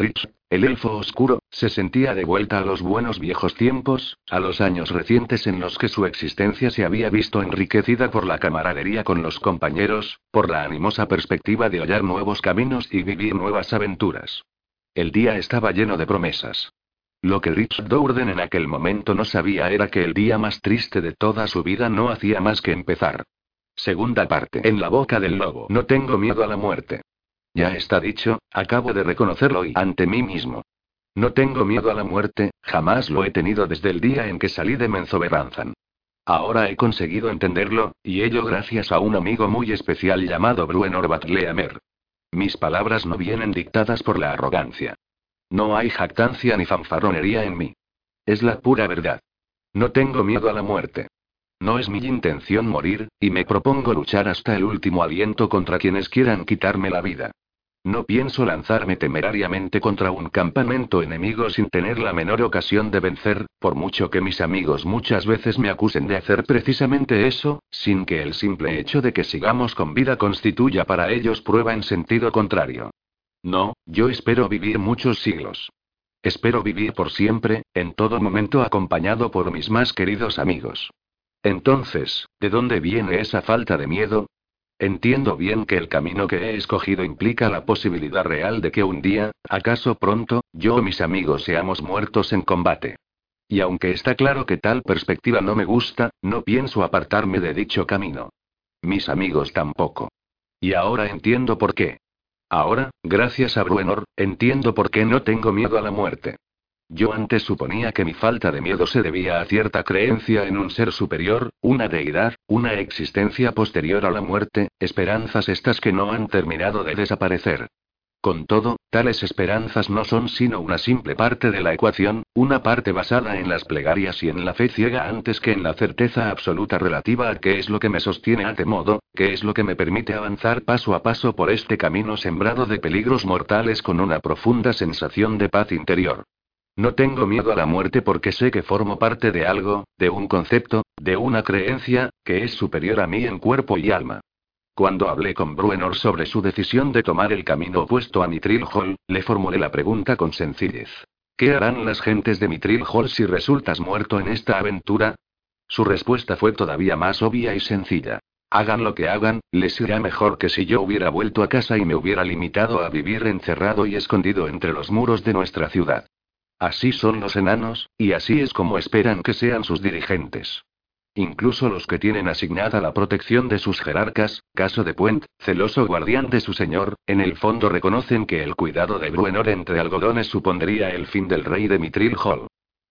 Rich, el elfo oscuro, se sentía de vuelta a los buenos viejos tiempos, a los años recientes en los que su existencia se había visto enriquecida por la camaradería con los compañeros, por la animosa perspectiva de hallar nuevos caminos y vivir nuevas aventuras. El día estaba lleno de promesas. Lo que Rich Dourden en aquel momento no sabía era que el día más triste de toda su vida no hacía más que empezar. Segunda parte. En la boca del lobo. No tengo miedo a la muerte. Ya está dicho, acabo de reconocerlo y ante mí mismo. No tengo miedo a la muerte, jamás lo he tenido desde el día en que salí de Menzoberranzan. Ahora he conseguido entenderlo, y ello gracias a un amigo muy especial llamado Bruenor Batleamer. Mis palabras no vienen dictadas por la arrogancia. No hay jactancia ni fanfarronería en mí. Es la pura verdad. No tengo miedo a la muerte. No es mi intención morir, y me propongo luchar hasta el último aliento contra quienes quieran quitarme la vida. No pienso lanzarme temerariamente contra un campamento enemigo sin tener la menor ocasión de vencer, por mucho que mis amigos muchas veces me acusen de hacer precisamente eso, sin que el simple hecho de que sigamos con vida constituya para ellos prueba en sentido contrario. No, yo espero vivir muchos siglos. Espero vivir por siempre, en todo momento acompañado por mis más queridos amigos. Entonces, ¿de dónde viene esa falta de miedo? Entiendo bien que el camino que he escogido implica la posibilidad real de que un día, acaso pronto, yo o mis amigos seamos muertos en combate. Y aunque está claro que tal perspectiva no me gusta, no pienso apartarme de dicho camino. Mis amigos tampoco. Y ahora entiendo por qué. Ahora, gracias a Bruenor, entiendo por qué no tengo miedo a la muerte. Yo antes suponía que mi falta de miedo se debía a cierta creencia en un ser superior, una deidad, una existencia posterior a la muerte, esperanzas estas que no han terminado de desaparecer. Con todo, tales esperanzas no son sino una simple parte de la ecuación, una parte basada en las plegarias y en la fe ciega antes que en la certeza absoluta relativa a qué es lo que me sostiene ante modo, qué es lo que me permite avanzar paso a paso por este camino sembrado de peligros mortales con una profunda sensación de paz interior. No tengo miedo a la muerte porque sé que formo parte de algo, de un concepto, de una creencia, que es superior a mí en cuerpo y alma. Cuando hablé con Bruenor sobre su decisión de tomar el camino opuesto a Mitril Hall, le formulé la pregunta con sencillez. ¿Qué harán las gentes de Mitril Hall si resultas muerto en esta aventura? Su respuesta fue todavía más obvia y sencilla. Hagan lo que hagan, les irá mejor que si yo hubiera vuelto a casa y me hubiera limitado a vivir encerrado y escondido entre los muros de nuestra ciudad. Así son los enanos, y así es como esperan que sean sus dirigentes. Incluso los que tienen asignada la protección de sus jerarcas, caso de Puent, celoso guardián de su señor, en el fondo reconocen que el cuidado de Bruenor entre algodones supondría el fin del rey de Mitril Hall.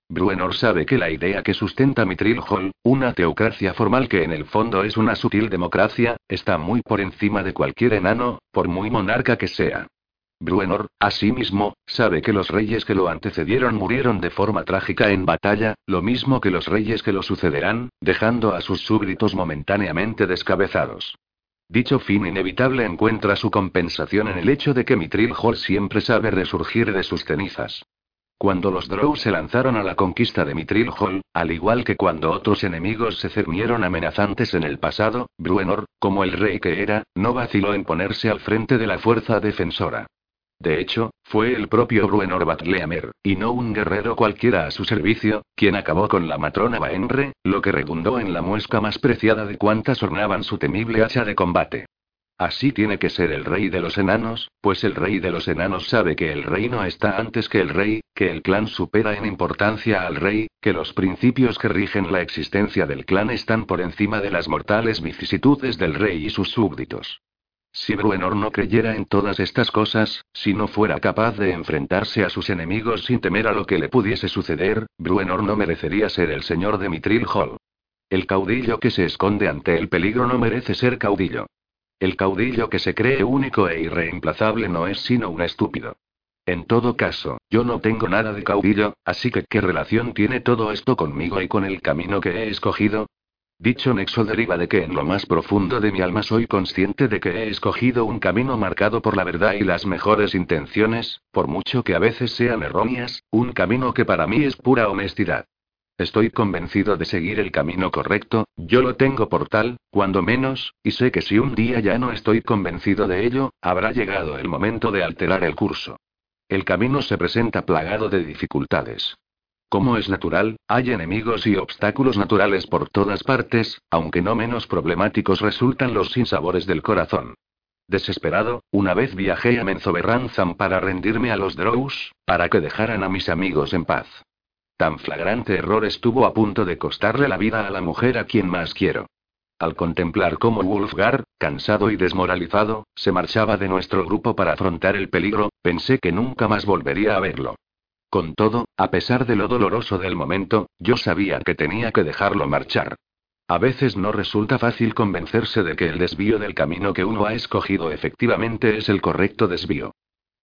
Bruenor sabe que la idea que sustenta Mitril Hall, una teocracia formal que en el fondo es una sutil democracia, está muy por encima de cualquier enano, por muy monarca que sea. Bruenor, asimismo, sabe que los reyes que lo antecedieron murieron de forma trágica en batalla, lo mismo que los reyes que lo sucederán, dejando a sus súbditos momentáneamente descabezados. Dicho fin inevitable encuentra su compensación en el hecho de que Mitril Hall siempre sabe resurgir de sus cenizas. Cuando los Drow se lanzaron a la conquista de Mitril Hall, al igual que cuando otros enemigos se cernieron amenazantes en el pasado, Bruenor, como el rey que era, no vaciló en ponerse al frente de la fuerza defensora. De hecho, fue el propio Bruenor Batleamer, y no un guerrero cualquiera a su servicio, quien acabó con la matrona Baenre, lo que redundó en la muesca más preciada de cuantas ornaban su temible hacha de combate. Así tiene que ser el rey de los enanos, pues el rey de los enanos sabe que el reino está antes que el rey, que el clan supera en importancia al rey, que los principios que rigen la existencia del clan están por encima de las mortales vicisitudes del rey y sus súbditos. Si Bruenor no creyera en todas estas cosas, si no fuera capaz de enfrentarse a sus enemigos sin temer a lo que le pudiese suceder, Bruenor no merecería ser el señor de Mitril Hall. El caudillo que se esconde ante el peligro no merece ser caudillo. El caudillo que se cree único e irreemplazable no es sino un estúpido. En todo caso, yo no tengo nada de caudillo, así que ¿qué relación tiene todo esto conmigo y con el camino que he escogido? Dicho nexo deriva de que en lo más profundo de mi alma soy consciente de que he escogido un camino marcado por la verdad y las mejores intenciones, por mucho que a veces sean erróneas, un camino que para mí es pura honestidad. Estoy convencido de seguir el camino correcto, yo lo tengo por tal, cuando menos, y sé que si un día ya no estoy convencido de ello, habrá llegado el momento de alterar el curso. El camino se presenta plagado de dificultades. Como es natural, hay enemigos y obstáculos naturales por todas partes, aunque no menos problemáticos resultan los sinsabores del corazón. Desesperado, una vez viajé a Menzoberranzan para rendirme a los Drows, para que dejaran a mis amigos en paz. Tan flagrante error estuvo a punto de costarle la vida a la mujer a quien más quiero. Al contemplar cómo Wolfgar, cansado y desmoralizado, se marchaba de nuestro grupo para afrontar el peligro, pensé que nunca más volvería a verlo. Con todo, a pesar de lo doloroso del momento, yo sabía que tenía que dejarlo marchar. A veces no resulta fácil convencerse de que el desvío del camino que uno ha escogido efectivamente es el correcto desvío.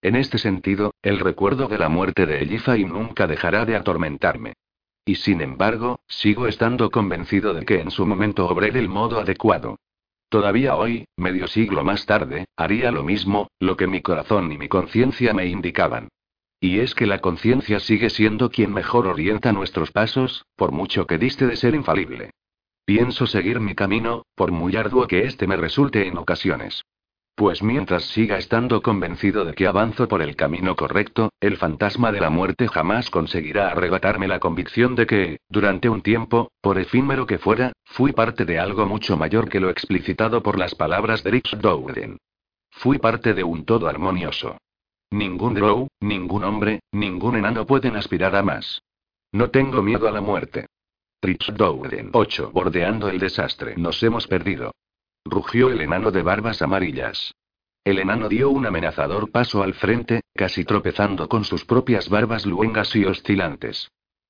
En este sentido, el recuerdo de la muerte de Elifaim nunca dejará de atormentarme. Y sin embargo, sigo estando convencido de que en su momento obré del modo adecuado. Todavía hoy, medio siglo más tarde, haría lo mismo, lo que mi corazón y mi conciencia me indicaban. Y es que la conciencia sigue siendo quien mejor orienta nuestros pasos, por mucho que diste de ser infalible. Pienso seguir mi camino, por muy arduo que éste me resulte en ocasiones. Pues mientras siga estando convencido de que avanzo por el camino correcto, el fantasma de la muerte jamás conseguirá arrebatarme la convicción de que, durante un tiempo, por efímero que fuera, fui parte de algo mucho mayor que lo explicitado por las palabras de Rich Dowden. Fui parte de un todo armonioso. Ningún drow, ningún hombre, ningún enano pueden aspirar a más. No tengo miedo a la muerte. Rich Dowden 8. Bordeando el desastre. Nos hemos perdido rugió el enano de barbas amarillas. El enano dio un amenazador paso al frente, casi tropezando con sus propias barbas luengas y oscilantes.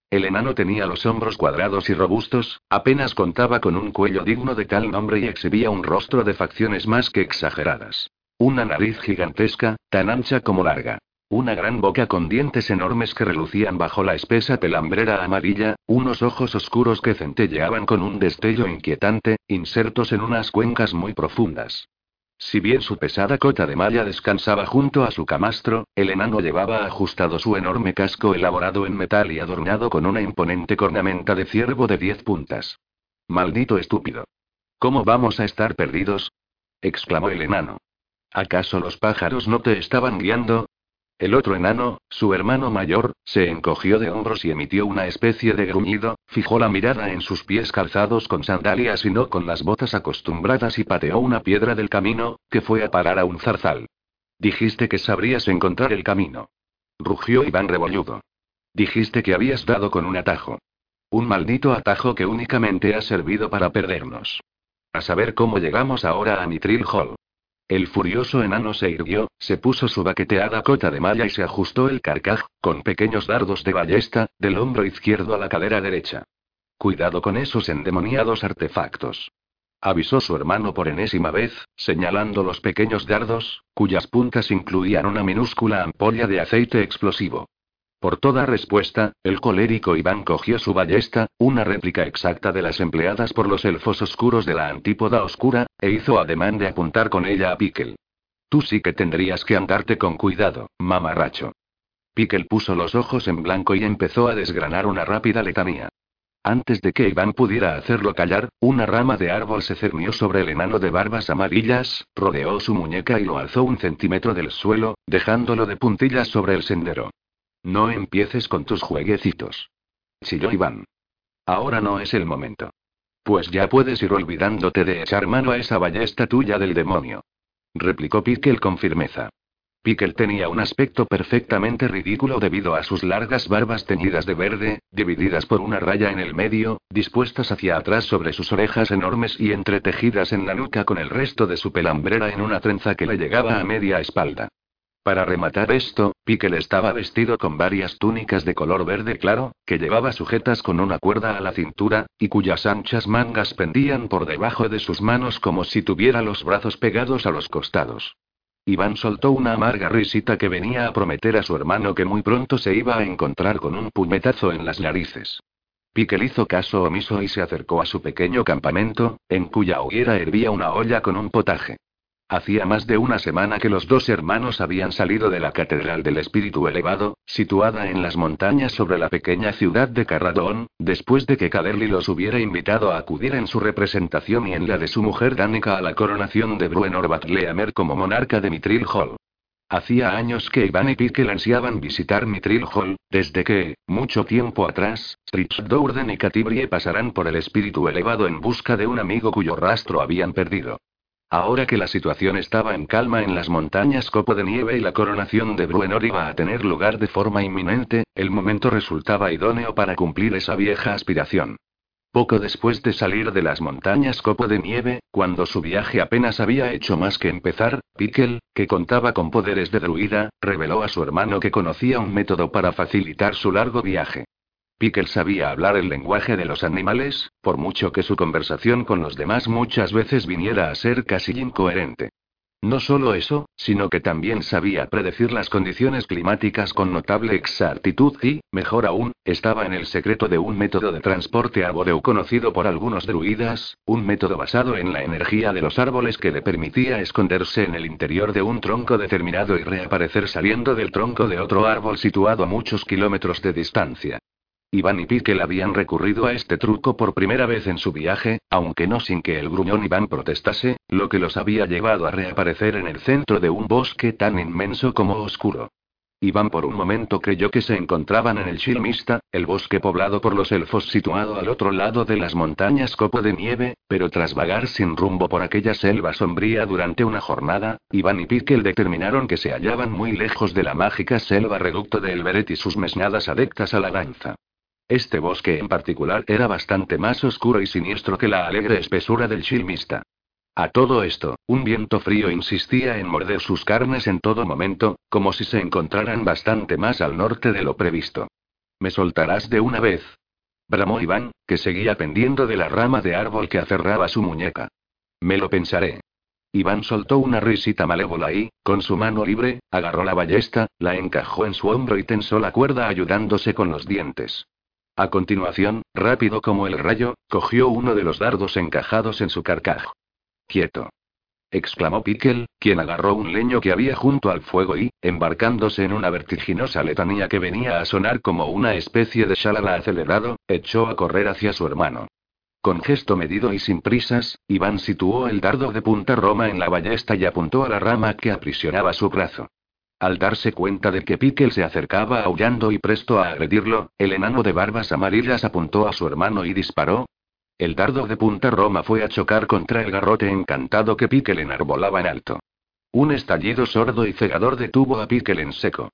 El enano tenía los hombros cuadrados y robustos, apenas contaba con un cuello digno de tal nombre y exhibía un rostro de facciones más que exageradas. Una nariz gigantesca, tan ancha como larga. Una gran boca con dientes enormes que relucían bajo la espesa pelambrera amarilla, unos ojos oscuros que centelleaban con un destello inquietante, insertos en unas cuencas muy profundas. Si bien su pesada cota de malla descansaba junto a su camastro, el enano llevaba ajustado su enorme casco elaborado en metal y adornado con una imponente cornamenta de ciervo de diez puntas. Maldito estúpido. ¿Cómo vamos a estar perdidos? exclamó el enano. ¿Acaso los pájaros no te estaban guiando? El otro enano, su hermano mayor, se encogió de hombros y emitió una especie de gruñido, fijó la mirada en sus pies calzados con sandalias y no con las botas acostumbradas y pateó una piedra del camino, que fue a parar a un zarzal. Dijiste que sabrías encontrar el camino. Rugió Iván rebolludo. Dijiste que habías dado con un atajo. Un maldito atajo que únicamente ha servido para perdernos. A saber cómo llegamos ahora a Mitril Hall. El furioso enano se irguió, se puso su baqueteada cota de malla y se ajustó el carcaj, con pequeños dardos de ballesta, del hombro izquierdo a la cadera derecha. Cuidado con esos endemoniados artefactos. Avisó su hermano por enésima vez, señalando los pequeños dardos, cuyas puntas incluían una minúscula ampolla de aceite explosivo. Por toda respuesta, el colérico Iván cogió su ballesta, una réplica exacta de las empleadas por los elfos oscuros de la antípoda oscura, e hizo ademán de apuntar con ella a Pickle. Tú sí que tendrías que andarte con cuidado, mamarracho. Pickle puso los ojos en blanco y empezó a desgranar una rápida letanía. Antes de que Iván pudiera hacerlo callar, una rama de árbol se cernió sobre el enano de barbas amarillas, rodeó su muñeca y lo alzó un centímetro del suelo, dejándolo de puntillas sobre el sendero. No empieces con tus jueguecitos. Chilló Iván. Ahora no es el momento. Pues ya puedes ir olvidándote de echar mano a esa ballesta tuya del demonio. Replicó Pickle con firmeza. Pickle tenía un aspecto perfectamente ridículo debido a sus largas barbas teñidas de verde, divididas por una raya en el medio, dispuestas hacia atrás sobre sus orejas enormes y entretejidas en la nuca con el resto de su pelambrera en una trenza que le llegaba a media espalda. Para rematar esto, Pickle estaba vestido con varias túnicas de color verde claro, que llevaba sujetas con una cuerda a la cintura, y cuyas anchas mangas pendían por debajo de sus manos como si tuviera los brazos pegados a los costados. Iván soltó una amarga risita que venía a prometer a su hermano que muy pronto se iba a encontrar con un puñetazo en las narices. Pickle hizo caso omiso y se acercó a su pequeño campamento, en cuya hoguera hervía una olla con un potaje. Hacía más de una semana que los dos hermanos habían salido de la Catedral del Espíritu Elevado, situada en las montañas sobre la pequeña ciudad de Carradón, después de que Caderly los hubiera invitado a acudir en su representación y en la de su mujer Danica a la coronación de Bruenor Batleamer como monarca de Mitril Hall. Hacía años que Iván y Pickle ansiaban visitar Mitril Hall, desde que, mucho tiempo atrás, Strips Dourden y Catibrie pasarán por el espíritu elevado en busca de un amigo cuyo rastro habían perdido. Ahora que la situación estaba en calma en las montañas Copo de Nieve y la coronación de Bruenor iba a tener lugar de forma inminente, el momento resultaba idóneo para cumplir esa vieja aspiración. Poco después de salir de las montañas Copo de Nieve, cuando su viaje apenas había hecho más que empezar, Pickle, que contaba con poderes de druida, reveló a su hermano que conocía un método para facilitar su largo viaje. Pickle sabía hablar el lenguaje de los animales, por mucho que su conversación con los demás muchas veces viniera a ser casi incoherente. No solo eso, sino que también sabía predecir las condiciones climáticas con notable exactitud y, mejor aún, estaba en el secreto de un método de transporte arbóreo conocido por algunos druidas, un método basado en la energía de los árboles que le permitía esconderse en el interior de un tronco determinado y reaparecer saliendo del tronco de otro árbol situado a muchos kilómetros de distancia. Iván y Piquel habían recurrido a este truco por primera vez en su viaje, aunque no sin que el gruñón Iván protestase, lo que los había llevado a reaparecer en el centro de un bosque tan inmenso como oscuro. Iván por un momento creyó que se encontraban en el Chilmista, el bosque poblado por los elfos situado al otro lado de las montañas Copo de Nieve, pero tras vagar sin rumbo por aquella selva sombría durante una jornada, Iván y Piquel determinaron que se hallaban muy lejos de la mágica selva reducto de Elberet y sus mesnadas adeptas a la danza. Este bosque en particular era bastante más oscuro y siniestro que la alegre espesura del Chilmista. A todo esto, un viento frío insistía en morder sus carnes en todo momento, como si se encontraran bastante más al norte de lo previsto. ¿Me soltarás de una vez? bramó Iván, que seguía pendiendo de la rama de árbol que aferraba su muñeca. Me lo pensaré. Iván soltó una risita malévola y, con su mano libre, agarró la ballesta, la encajó en su hombro y tensó la cuerda ayudándose con los dientes. A continuación, rápido como el rayo, cogió uno de los dardos encajados en su carcaj. Quieto. exclamó Pickle, quien agarró un leño que había junto al fuego y, embarcándose en una vertiginosa letanía que venía a sonar como una especie de shalala acelerado, echó a correr hacia su hermano. Con gesto medido y sin prisas, Iván situó el dardo de punta roma en la ballesta y apuntó a la rama que aprisionaba su brazo. Al darse cuenta de que Pickle se acercaba aullando y presto a agredirlo, el enano de barbas amarillas apuntó a su hermano y disparó. El dardo de punta Roma fue a chocar contra el garrote encantado que Pickle enarbolaba en alto. Un estallido sordo y cegador detuvo a Pickle en seco.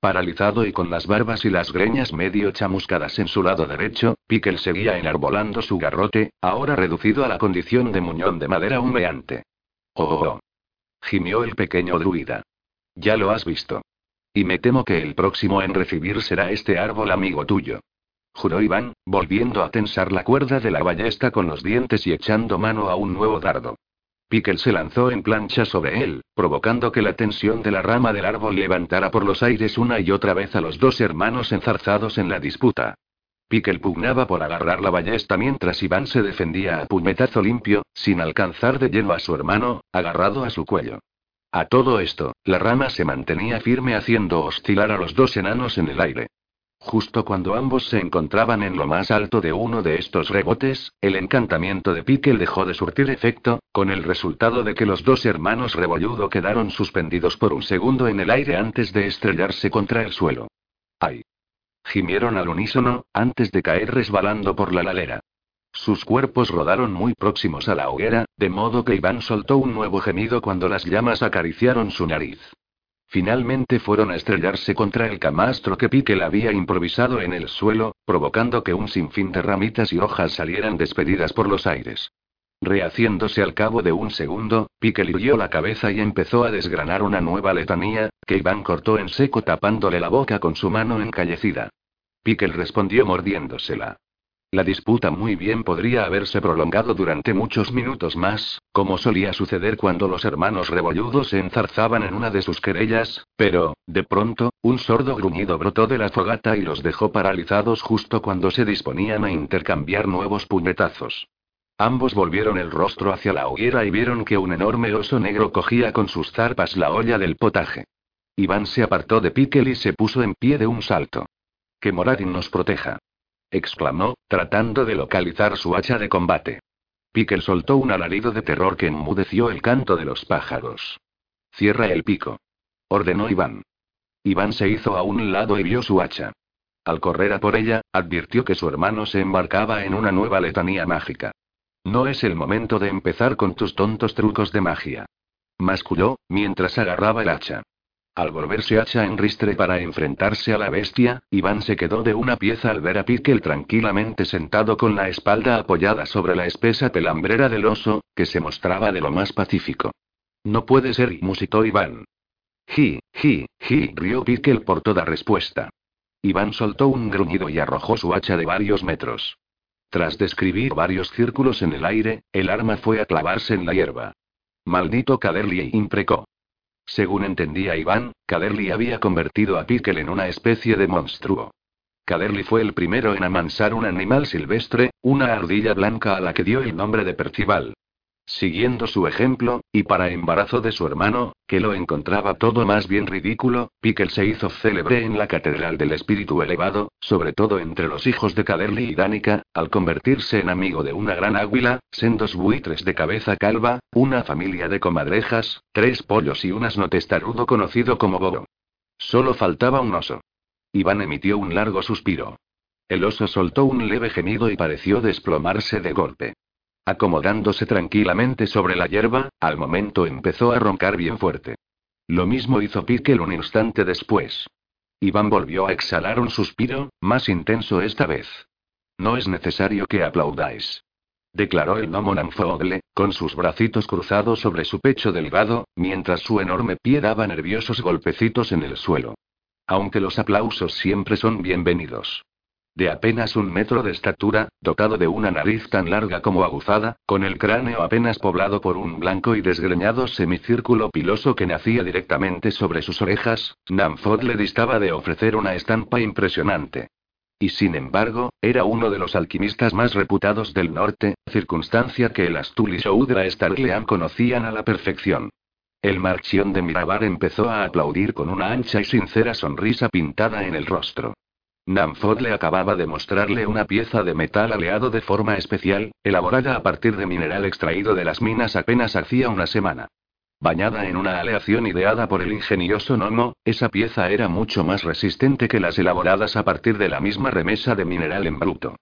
Paralizado y con las barbas y las greñas medio chamuscadas en su lado derecho, Pickle seguía enarbolando su garrote, ahora reducido a la condición de muñón de madera humeante. ¡Oh! oh, oh. gimió el pequeño druida. Ya lo has visto. Y me temo que el próximo en recibir será este árbol amigo tuyo. Juró Iván, volviendo a tensar la cuerda de la ballesta con los dientes y echando mano a un nuevo dardo. Pickle se lanzó en plancha sobre él, provocando que la tensión de la rama del árbol levantara por los aires una y otra vez a los dos hermanos enzarzados en la disputa. Pickle pugnaba por agarrar la ballesta mientras Iván se defendía a puñetazo limpio, sin alcanzar de lleno a su hermano, agarrado a su cuello. A todo esto, la rama se mantenía firme haciendo oscilar a los dos enanos en el aire. Justo cuando ambos se encontraban en lo más alto de uno de estos rebotes, el encantamiento de Pickle dejó de surtir efecto, con el resultado de que los dos hermanos rebolludo quedaron suspendidos por un segundo en el aire antes de estrellarse contra el suelo. ¡Ay! Gimieron al unísono, antes de caer resbalando por la ladera. Sus cuerpos rodaron muy próximos a la hoguera, de modo que Iván soltó un nuevo gemido cuando las llamas acariciaron su nariz. Finalmente fueron a estrellarse contra el camastro que Piquel había improvisado en el suelo, provocando que un sinfín de ramitas y hojas salieran despedidas por los aires. Rehaciéndose al cabo de un segundo, Piquel irguió la cabeza y empezó a desgranar una nueva letanía, que Iván cortó en seco tapándole la boca con su mano encallecida. Piquel respondió mordiéndosela. La disputa muy bien podría haberse prolongado durante muchos minutos más, como solía suceder cuando los hermanos rebolludos se enzarzaban en una de sus querellas, pero, de pronto, un sordo gruñido brotó de la fogata y los dejó paralizados justo cuando se disponían a intercambiar nuevos puñetazos. Ambos volvieron el rostro hacia la hoguera y vieron que un enorme oso negro cogía con sus zarpas la olla del potaje. Iván se apartó de Piquel y se puso en pie de un salto. Que Moradin nos proteja exclamó, tratando de localizar su hacha de combate. Pickle soltó un alarido de terror que enmudeció el canto de los pájaros. Cierra el pico. Ordenó Iván. Iván se hizo a un lado y vio su hacha. Al correr a por ella, advirtió que su hermano se embarcaba en una nueva letanía mágica. No es el momento de empezar con tus tontos trucos de magia. Masculló, mientras agarraba el hacha. Al volverse hacha en ristre para enfrentarse a la bestia, Iván se quedó de una pieza al ver a Pickle tranquilamente sentado con la espalda apoyada sobre la espesa pelambrera del oso, que se mostraba de lo más pacífico. No puede ser, musitó Iván. Ji, ji, ji, rió Pickle por toda respuesta. Iván soltó un gruñido y arrojó su hacha de varios metros. Tras describir varios círculos en el aire, el arma fue a clavarse en la hierba. Maldito Caderly imprecó. Según entendía Iván, Caderly había convertido a Pickle en una especie de monstruo. Caderly fue el primero en amansar un animal silvestre, una ardilla blanca a la que dio el nombre de Percival. Siguiendo su ejemplo, y para embarazo de su hermano, que lo encontraba todo más bien ridículo, Pickle se hizo célebre en la Catedral del Espíritu Elevado, sobre todo entre los hijos de Caderly y Danica, al convertirse en amigo de una gran águila, sendos buitres de cabeza calva, una familia de comadrejas, tres pollos y un asno testarudo conocido como Bobo. Solo faltaba un oso. Iván emitió un largo suspiro. El oso soltó un leve gemido y pareció desplomarse de golpe. Acomodándose tranquilamente sobre la hierba, al momento empezó a roncar bien fuerte. Lo mismo hizo Pickle un instante después. Iván volvió a exhalar un suspiro, más intenso esta vez. No es necesario que aplaudáis. Declaró el gnomo con sus bracitos cruzados sobre su pecho delgado, mientras su enorme pie daba nerviosos golpecitos en el suelo. Aunque los aplausos siempre son bienvenidos de apenas un metro de estatura, dotado de una nariz tan larga como aguzada, con el cráneo apenas poblado por un blanco y desgreñado semicírculo piloso que nacía directamente sobre sus orejas, Namfod le distaba de ofrecer una estampa impresionante. Y sin embargo, era uno de los alquimistas más reputados del norte, circunstancia que el Astul y Shoudra Starlean conocían a la perfección. El marchión de Mirabar empezó a aplaudir con una ancha y sincera sonrisa pintada en el rostro. Namfod le acababa de mostrarle una pieza de metal aleado de forma especial, elaborada a partir de mineral extraído de las minas apenas hacía una semana. Bañada en una aleación ideada por el ingenioso Nomo, esa pieza era mucho más resistente que las elaboradas a partir de la misma remesa de mineral en bruto.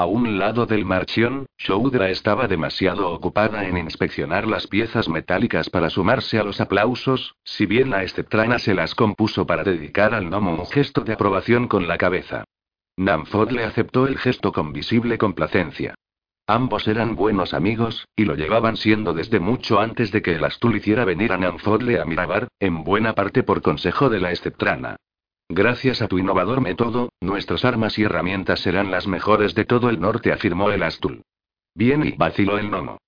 A un lado del marchión, Shoudra estaba demasiado ocupada en inspeccionar las piezas metálicas para sumarse a los aplausos, si bien la esceptrana se las compuso para dedicar al gnomo un gesto de aprobación con la cabeza. Namfod le aceptó el gesto con visible complacencia. Ambos eran buenos amigos, y lo llevaban siendo desde mucho antes de que el Astul hiciera venir a Namfodle a Mirabar, en buena parte por consejo de la esceptrana. Gracias a tu innovador método, nuestras armas y herramientas serán las mejores de todo el norte, afirmó el Astul. Bien, y vaciló el gnomo.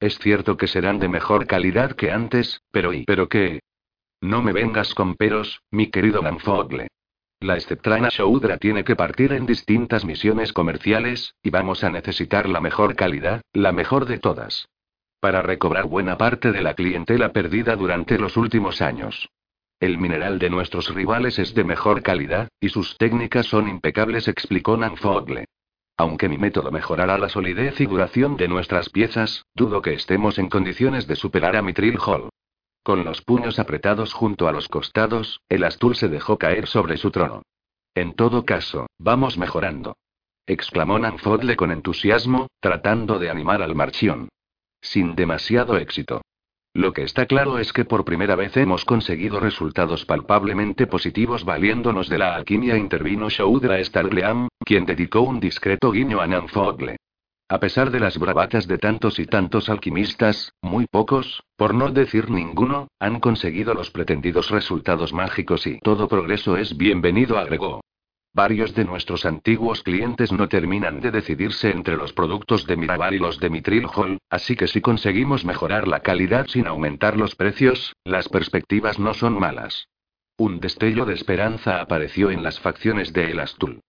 Es cierto que serán de mejor calidad que antes, pero ¿y pero qué? No me vengas con peros, mi querido Manfogle. La Esceptrana Shoudra tiene que partir en distintas misiones comerciales, y vamos a necesitar la mejor calidad, la mejor de todas. Para recobrar buena parte de la clientela perdida durante los últimos años. El mineral de nuestros rivales es de mejor calidad, y sus técnicas son impecables, explicó Nanfogle. Aunque mi método mejorará la solidez y duración de nuestras piezas, dudo que estemos en condiciones de superar a Mitril Hall. Con los puños apretados junto a los costados, el Astul se dejó caer sobre su trono. En todo caso, vamos mejorando. exclamó Nanfodle con entusiasmo, tratando de animar al marchión. Sin demasiado éxito. Lo que está claro es que por primera vez hemos conseguido resultados palpablemente positivos valiéndonos de la alquimia, intervino Shoudra Starleam, quien dedicó un discreto guiño a Nanfogle. A pesar de las bravatas de tantos y tantos alquimistas, muy pocos, por no decir ninguno, han conseguido los pretendidos resultados mágicos y todo progreso es bienvenido, agregó. Varios de nuestros antiguos clientes no terminan de decidirse entre los productos de Mirabar y los de Mitril Hall, así que si conseguimos mejorar la calidad sin aumentar los precios, las perspectivas no son malas. Un destello de esperanza apareció en las facciones de El Astul.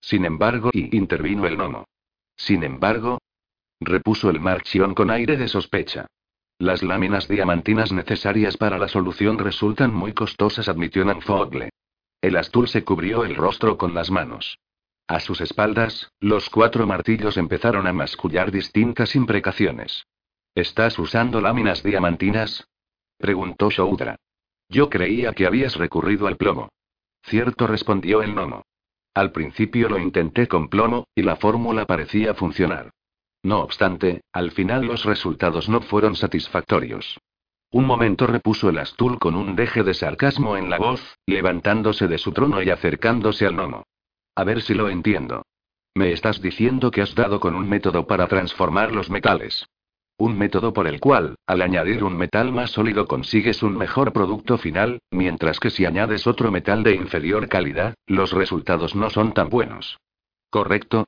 Sin embargo, y intervino el Nomo. Sin embargo, repuso el Marchión con aire de sospecha. Las láminas diamantinas necesarias para la solución resultan muy costosas, admitió Nanfogle. El Astul se cubrió el rostro con las manos. A sus espaldas, los cuatro martillos empezaron a mascullar distintas imprecaciones. ¿Estás usando láminas diamantinas? preguntó Shoudra. Yo creía que habías recurrido al plomo. Cierto, respondió el gnomo. Al principio lo intenté con plomo, y la fórmula parecía funcionar. No obstante, al final los resultados no fueron satisfactorios. Un momento repuso el Astul con un deje de sarcasmo en la voz, levantándose de su trono y acercándose al gnomo. A ver si lo entiendo. Me estás diciendo que has dado con un método para transformar los metales. Un método por el cual, al añadir un metal más sólido consigues un mejor producto final, mientras que si añades otro metal de inferior calidad, los resultados no son tan buenos. ¿Correcto?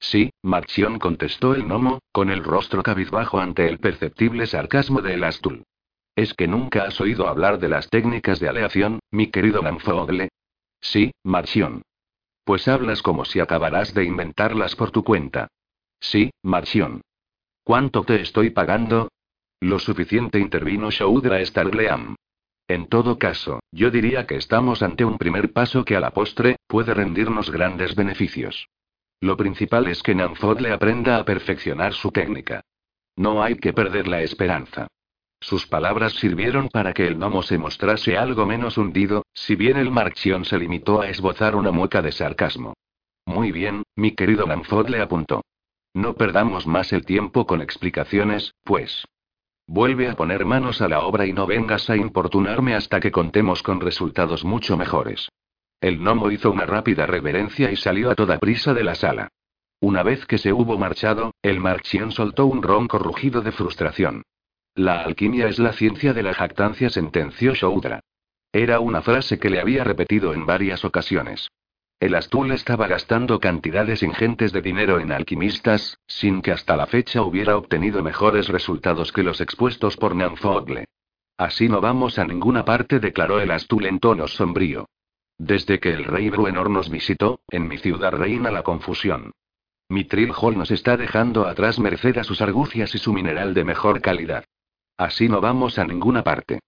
Sí, Marchión contestó el gnomo, con el rostro cabizbajo ante el perceptible sarcasmo de el Astul. ¿Es que nunca has oído hablar de las técnicas de aleación, mi querido Lanfogle? Sí, Marchión. Pues hablas como si acabarás de inventarlas por tu cuenta. Sí, Marchión. ¿Cuánto te estoy pagando? Lo suficiente intervino Shoudra Starleam. En todo caso, yo diría que estamos ante un primer paso que a la postre, puede rendirnos grandes beneficios. Lo principal es que Nanfodle aprenda a perfeccionar su técnica. No hay que perder la esperanza. Sus palabras sirvieron para que el gnomo se mostrase algo menos hundido, si bien el Marchión se limitó a esbozar una mueca de sarcasmo. Muy bien, mi querido Lanfod le apuntó. No perdamos más el tiempo con explicaciones, pues. Vuelve a poner manos a la obra y no vengas a importunarme hasta que contemos con resultados mucho mejores. El gnomo hizo una rápida reverencia y salió a toda prisa de la sala. Una vez que se hubo marchado, el Marchión soltó un ronco rugido de frustración. La alquimia es la ciencia de la jactancia, sentenció Shoudra. Era una frase que le había repetido en varias ocasiones. El Astul estaba gastando cantidades ingentes de dinero en alquimistas, sin que hasta la fecha hubiera obtenido mejores resultados que los expuestos por Nanfogle. Así no vamos a ninguna parte, declaró el Astul en tono sombrío. Desde que el rey Bruenor nos visitó, en mi ciudad reina la confusión. Mitril Hall nos está dejando atrás merced a sus argucias y su mineral de mejor calidad. Así no vamos a ninguna parte.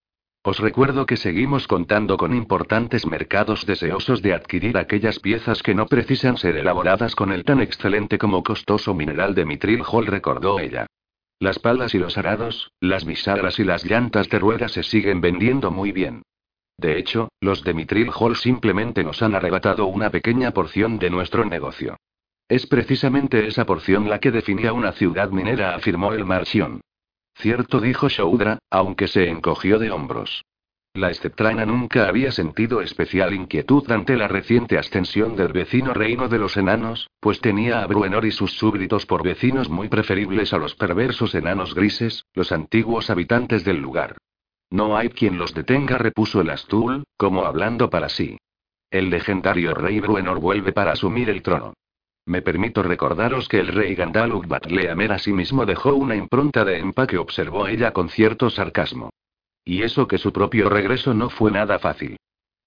Os recuerdo que seguimos contando con importantes mercados deseosos de adquirir aquellas piezas que no precisan ser elaboradas con el tan excelente como costoso mineral de Mitril Hall, recordó ella. Las palas y los arados, las bisagras y las llantas de rueda se siguen vendiendo muy bien. De hecho, los de Mitril Hall simplemente nos han arrebatado una pequeña porción de nuestro negocio. Es precisamente esa porción la que definía una ciudad minera, afirmó el Marchion. Cierto, dijo Shoudra, aunque se encogió de hombros. La Esceptrana nunca había sentido especial inquietud ante la reciente ascensión del vecino reino de los enanos, pues tenía a Bruenor y sus súbditos por vecinos muy preferibles a los perversos enanos grises, los antiguos habitantes del lugar. No hay quien los detenga, repuso el Astul, como hablando para sí. El legendario rey Bruenor vuelve para asumir el trono. Me permito recordaros que el rey Gandalf Batleamer asimismo dejó una impronta de empaque, observó ella con cierto sarcasmo. Y eso que su propio regreso no fue nada fácil.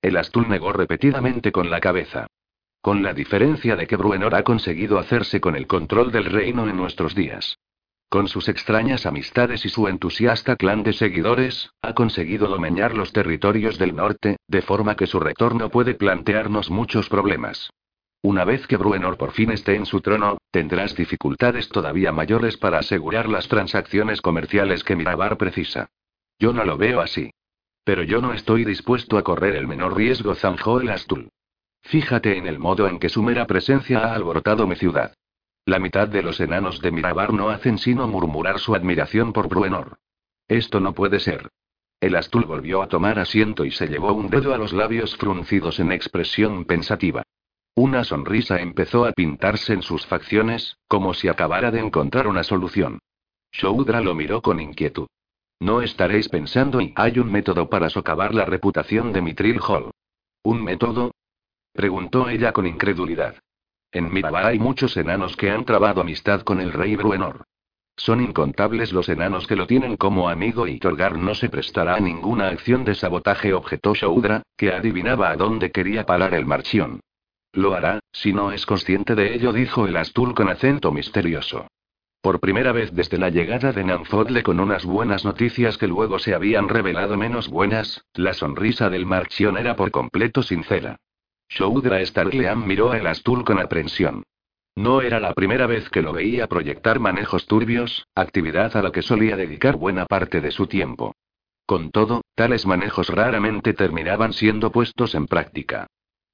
El Astul negó repetidamente con la cabeza. Con la diferencia de que Bruenor ha conseguido hacerse con el control del reino en nuestros días. Con sus extrañas amistades y su entusiasta clan de seguidores, ha conseguido domeñar los territorios del norte, de forma que su retorno puede plantearnos muchos problemas. Una vez que Bruenor por fin esté en su trono, tendrás dificultades todavía mayores para asegurar las transacciones comerciales que Mirabar precisa. Yo no lo veo así. Pero yo no estoy dispuesto a correr el menor riesgo, zanjó el Astul. Fíjate en el modo en que su mera presencia ha alborotado mi ciudad. La mitad de los enanos de Mirabar no hacen sino murmurar su admiración por Bruenor. Esto no puede ser. El Astul volvió a tomar asiento y se llevó un dedo a los labios fruncidos en expresión pensativa. Una sonrisa empezó a pintarse en sus facciones, como si acabara de encontrar una solución. Shoudra lo miró con inquietud. No estaréis pensando y hay un método para socavar la reputación de Mitril Hall. ¿Un método? preguntó ella con incredulidad. En Miraba hay muchos enanos que han trabado amistad con el rey Bruenor. Son incontables los enanos que lo tienen como amigo y Torgar no se prestará a ninguna acción de sabotaje, objetó Shoudra, que adivinaba a dónde quería parar el marchión. Lo hará, si no es consciente de ello, dijo el Astul con acento misterioso. Por primera vez desde la llegada de Nanfodle con unas buenas noticias que luego se habían revelado menos buenas, la sonrisa del Marchión era por completo sincera. Shoudra Starleam miró a el Astul con aprensión. No era la primera vez que lo veía proyectar manejos turbios, actividad a la que solía dedicar buena parte de su tiempo. Con todo, tales manejos raramente terminaban siendo puestos en práctica.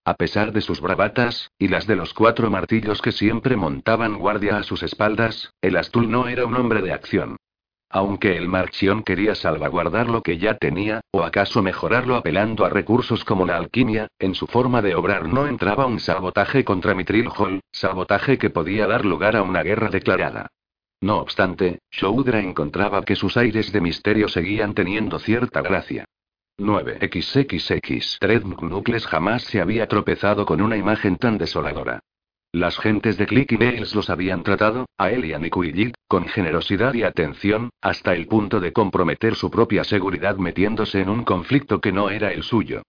A pesar de sus bravatas, y las de los cuatro martillos que siempre montaban guardia a sus espaldas, el Astul no era un hombre de acción. aunque el Marchión quería salvaguardar lo que ya tenía, o acaso mejorarlo apelando a recursos como la alquimia, en su forma de obrar no entraba un sabotaje contra Mitril Hall, sabotaje que podía dar lugar a una guerra declarada. No obstante, Shoudra encontraba que sus aires de misterio seguían teniendo cierta gracia. 9xxx. Tred Knuckles jamás se había tropezado con una imagen tan desoladora. Las gentes de Click y los habían tratado, a él y a Nikuyid, con generosidad y atención, hasta el punto de comprometer su propia seguridad metiéndose en un conflicto que no era el suyo.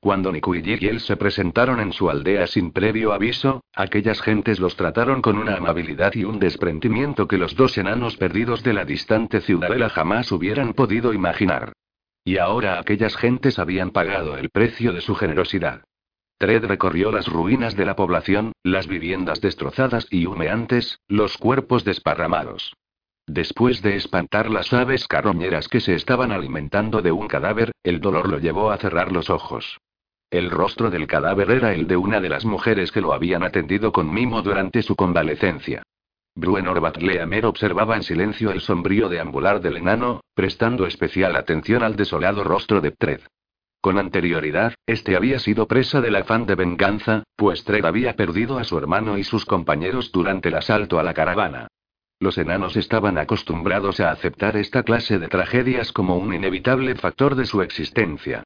Cuando Nikuyid y él se presentaron en su aldea sin previo aviso, aquellas gentes los trataron con una amabilidad y un desprendimiento que los dos enanos perdidos de la distante ciudadela jamás hubieran podido imaginar. Y ahora aquellas gentes habían pagado el precio de su generosidad. Tred recorrió las ruinas de la población, las viviendas destrozadas y humeantes, los cuerpos desparramados. Después de espantar las aves carroñeras que se estaban alimentando de un cadáver, el dolor lo llevó a cerrar los ojos. El rostro del cadáver era el de una de las mujeres que lo habían atendido con mimo durante su convalecencia. Bruenor Batleamer observaba en silencio el sombrío deambular del enano, prestando especial atención al desolado rostro de Tred. Con anterioridad, este había sido presa del afán de venganza, pues Tred había perdido a su hermano y sus compañeros durante el asalto a la caravana. Los enanos estaban acostumbrados a aceptar esta clase de tragedias como un inevitable factor de su existencia.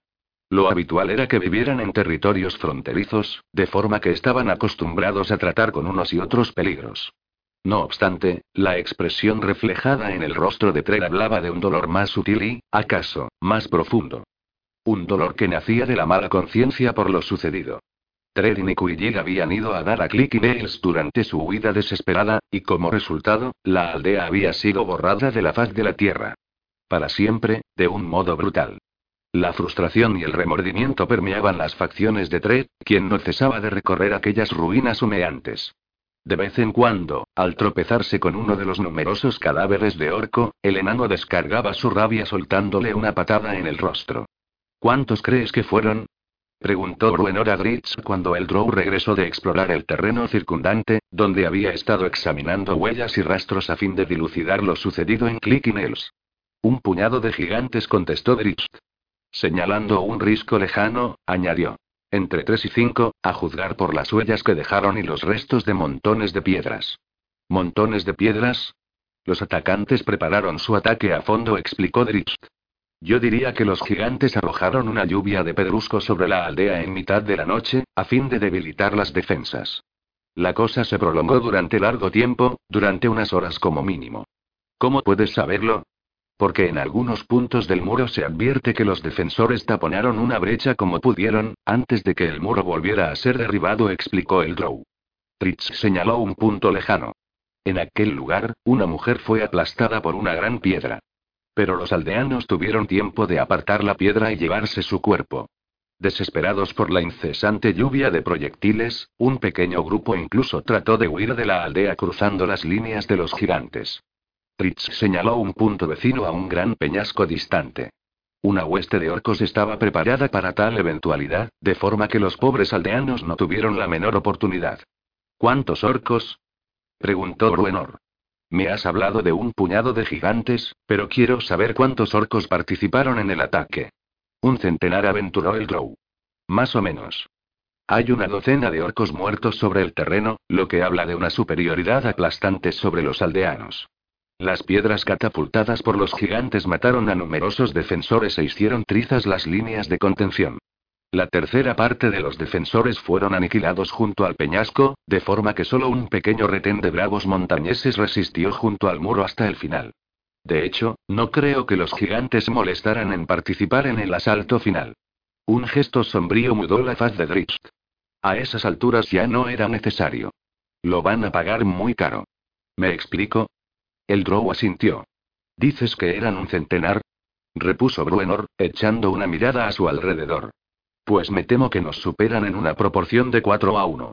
Lo habitual era que vivieran en territorios fronterizos, de forma que estaban acostumbrados a tratar con unos y otros peligros. No obstante, la expresión reflejada en el rostro de Tred hablaba de un dolor más sutil y, acaso, más profundo. Un dolor que nacía de la mala conciencia por lo sucedido. Tred y Nikuyid habían ido a dar a Click y durante su huida desesperada, y como resultado, la aldea había sido borrada de la faz de la tierra. Para siempre, de un modo brutal. La frustración y el remordimiento permeaban las facciones de Tred, quien no cesaba de recorrer aquellas ruinas humeantes. De vez en cuando, al tropezarse con uno de los numerosos cadáveres de orco, el enano descargaba su rabia soltándole una patada en el rostro. ¿Cuántos crees que fueron? Preguntó Bruenor a Dritz cuando el Drow regresó de explorar el terreno circundante, donde había estado examinando huellas y rastros a fin de dilucidar lo sucedido en Clickinells. Un puñado de gigantes contestó Dritz. Señalando un risco lejano, añadió. Entre tres y cinco, a juzgar por las huellas que dejaron y los restos de montones de piedras. ¿Montones de piedras? Los atacantes prepararon su ataque a fondo, explicó Dritz. Yo diría que los gigantes arrojaron una lluvia de pedruscos sobre la aldea en mitad de la noche, a fin de debilitar las defensas. La cosa se prolongó durante largo tiempo, durante unas horas como mínimo. ¿Cómo puedes saberlo? Porque en algunos puntos del muro se advierte que los defensores taponaron una brecha como pudieron, antes de que el muro volviera a ser derribado, explicó el Drow. Tritz señaló un punto lejano. En aquel lugar, una mujer fue aplastada por una gran piedra. Pero los aldeanos tuvieron tiempo de apartar la piedra y llevarse su cuerpo. Desesperados por la incesante lluvia de proyectiles, un pequeño grupo incluso trató de huir de la aldea cruzando las líneas de los gigantes. Fritz señaló un punto vecino a un gran peñasco distante. Una hueste de orcos estaba preparada para tal eventualidad, de forma que los pobres aldeanos no tuvieron la menor oportunidad. ¿Cuántos orcos? preguntó Bruenor. Me has hablado de un puñado de gigantes, pero quiero saber cuántos orcos participaron en el ataque. Un centenar aventuró el Grow. Más o menos. Hay una docena de orcos muertos sobre el terreno, lo que habla de una superioridad aplastante sobre los aldeanos. Las piedras catapultadas por los gigantes mataron a numerosos defensores e hicieron trizas las líneas de contención. La tercera parte de los defensores fueron aniquilados junto al peñasco, de forma que solo un pequeño retén de bravos montañeses resistió junto al muro hasta el final. De hecho, no creo que los gigantes molestaran en participar en el asalto final. Un gesto sombrío mudó la faz de Dritz. A esas alturas ya no era necesario. Lo van a pagar muy caro. ¿Me explico? El Drow asintió. ¿Dices que eran un centenar? repuso Bruenor, echando una mirada a su alrededor. Pues me temo que nos superan en una proporción de 4 a 1.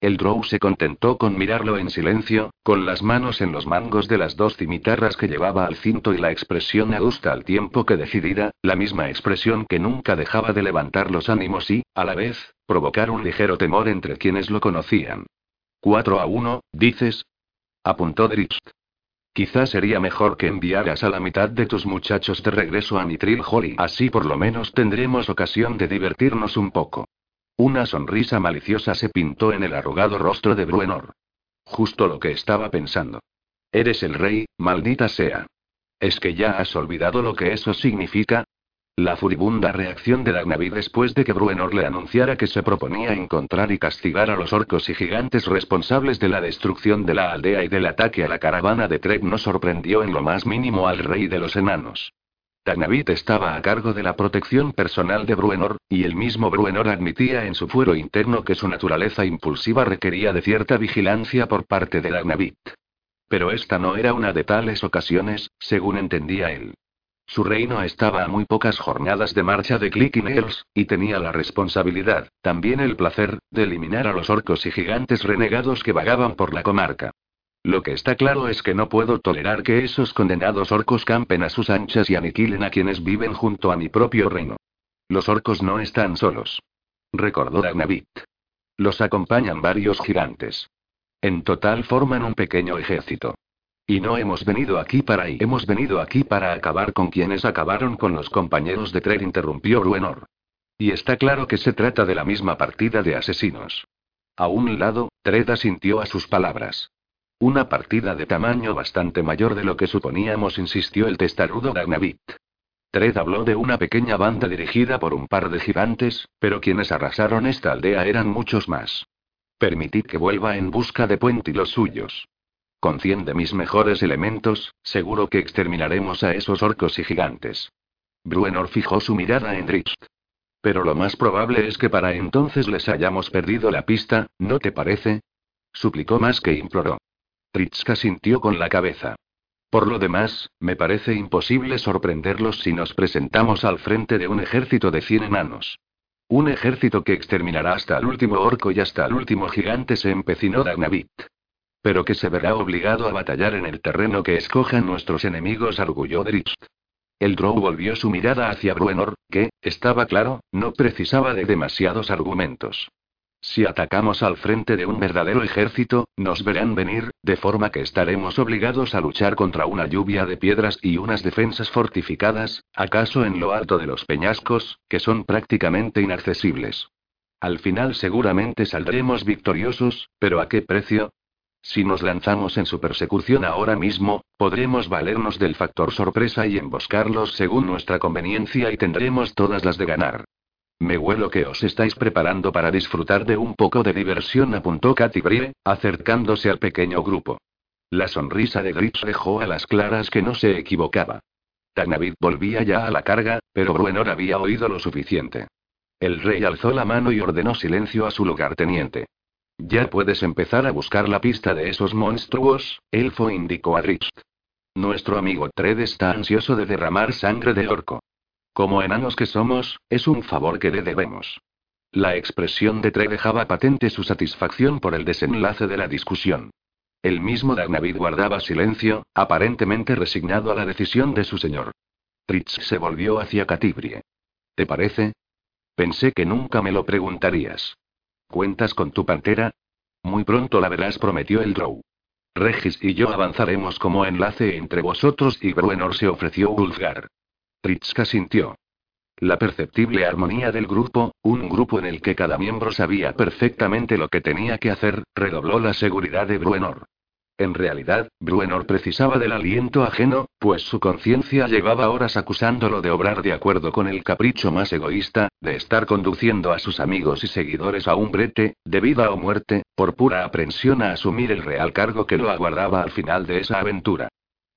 El Drow se contentó con mirarlo en silencio, con las manos en los mangos de las dos cimitarras que llevaba al cinto y la expresión adusta al tiempo que decidida, la misma expresión que nunca dejaba de levantar los ánimos y, a la vez, provocar un ligero temor entre quienes lo conocían. 4 a 1, dices. Apuntó Dritz. Quizás sería mejor que enviaras a la mitad de tus muchachos de regreso a Nitril Holly. Así por lo menos tendremos ocasión de divertirnos un poco. Una sonrisa maliciosa se pintó en el arrugado rostro de Bruenor. Justo lo que estaba pensando. Eres el rey, maldita sea. ¿Es que ya has olvidado lo que eso significa? La furibunda reacción de Dagnavi después de que Bruenor le anunciara que se proponía encontrar y castigar a los orcos y gigantes responsables de la destrucción de la aldea y del ataque a la caravana de Trek no sorprendió en lo más mínimo al rey de los enanos. Dagnavit estaba a cargo de la protección personal de Bruenor, y el mismo Bruenor admitía en su fuero interno que su naturaleza impulsiva requería de cierta vigilancia por parte de Dagnavit. Pero esta no era una de tales ocasiones, según entendía él. Su reino estaba a muy pocas jornadas de marcha de Clicking Hills, y tenía la responsabilidad, también el placer, de eliminar a los orcos y gigantes renegados que vagaban por la comarca. Lo que está claro es que no puedo tolerar que esos condenados orcos campen a sus anchas y aniquilen a quienes viven junto a mi propio reino. Los orcos no están solos. Recordó Dagnavit. Los acompañan varios gigantes. En total forman un pequeño ejército. Y no hemos venido aquí para y hemos venido aquí para acabar con quienes acabaron con los compañeros de Tred, interrumpió Bruenor. Y está claro que se trata de la misma partida de asesinos. A un lado, Tred asintió a sus palabras. Una partida de tamaño bastante mayor de lo que suponíamos, insistió el testarudo Dagnavit. Tred habló de una pequeña banda dirigida por un par de gigantes, pero quienes arrasaron esta aldea eran muchos más. Permitid que vuelva en busca de Puente y los suyos. Con cien de mis mejores elementos, seguro que exterminaremos a esos orcos y gigantes. Bruenor fijó su mirada en Dritz. Pero lo más probable es que para entonces les hayamos perdido la pista, ¿no te parece? Suplicó más que imploró. Tritzka sintió con la cabeza. Por lo demás, me parece imposible sorprenderlos si nos presentamos al frente de un ejército de cien enanos. Un ejército que exterminará hasta el último orco y hasta el último gigante se empecinó Dagnavit. Pero que se verá obligado a batallar en el terreno que escojan nuestros enemigos, arguyó Drist. El Drow volvió su mirada hacia Bruenor, que, estaba claro, no precisaba de demasiados argumentos. Si atacamos al frente de un verdadero ejército, nos verán venir, de forma que estaremos obligados a luchar contra una lluvia de piedras y unas defensas fortificadas, acaso en lo alto de los peñascos, que son prácticamente inaccesibles. Al final seguramente saldremos victoriosos, pero ¿a qué precio? Si nos lanzamos en su persecución ahora mismo, podremos valernos del factor sorpresa y emboscarlos según nuestra conveniencia y tendremos todas las de ganar. Me huelo que os estáis preparando para disfrutar de un poco de diversión, apuntó Katy Brie, acercándose al pequeño grupo. La sonrisa de Gritz dejó a las claras que no se equivocaba. Tanavid volvía ya a la carga, pero Bruenor había oído lo suficiente. El rey alzó la mano y ordenó silencio a su lugarteniente. Ya puedes empezar a buscar la pista de esos monstruos, Elfo indicó a Rist. Nuestro amigo Tred está ansioso de derramar sangre de orco. Como enanos que somos, es un favor que le debemos. La expresión de Tred dejaba patente su satisfacción por el desenlace de la discusión. El mismo Dagnavid guardaba silencio, aparentemente resignado a la decisión de su señor. Tritz se volvió hacia Catibrie. ¿Te parece? Pensé que nunca me lo preguntarías. ¿Cuentas con tu pantera? Muy pronto la verás, prometió el Drow. Regis y yo avanzaremos como enlace entre vosotros y Bruenor se ofreció Ulfgar. Tritska sintió. La perceptible armonía del grupo, un grupo en el que cada miembro sabía perfectamente lo que tenía que hacer, redobló la seguridad de Bruenor. En realidad, Bruenor precisaba del aliento ajeno, pues su conciencia llevaba horas acusándolo de obrar de acuerdo con el capricho más egoísta, de estar conduciendo a sus amigos y seguidores a un brete, de vida o muerte, por pura aprensión a asumir el real cargo que lo aguardaba al final de esa aventura.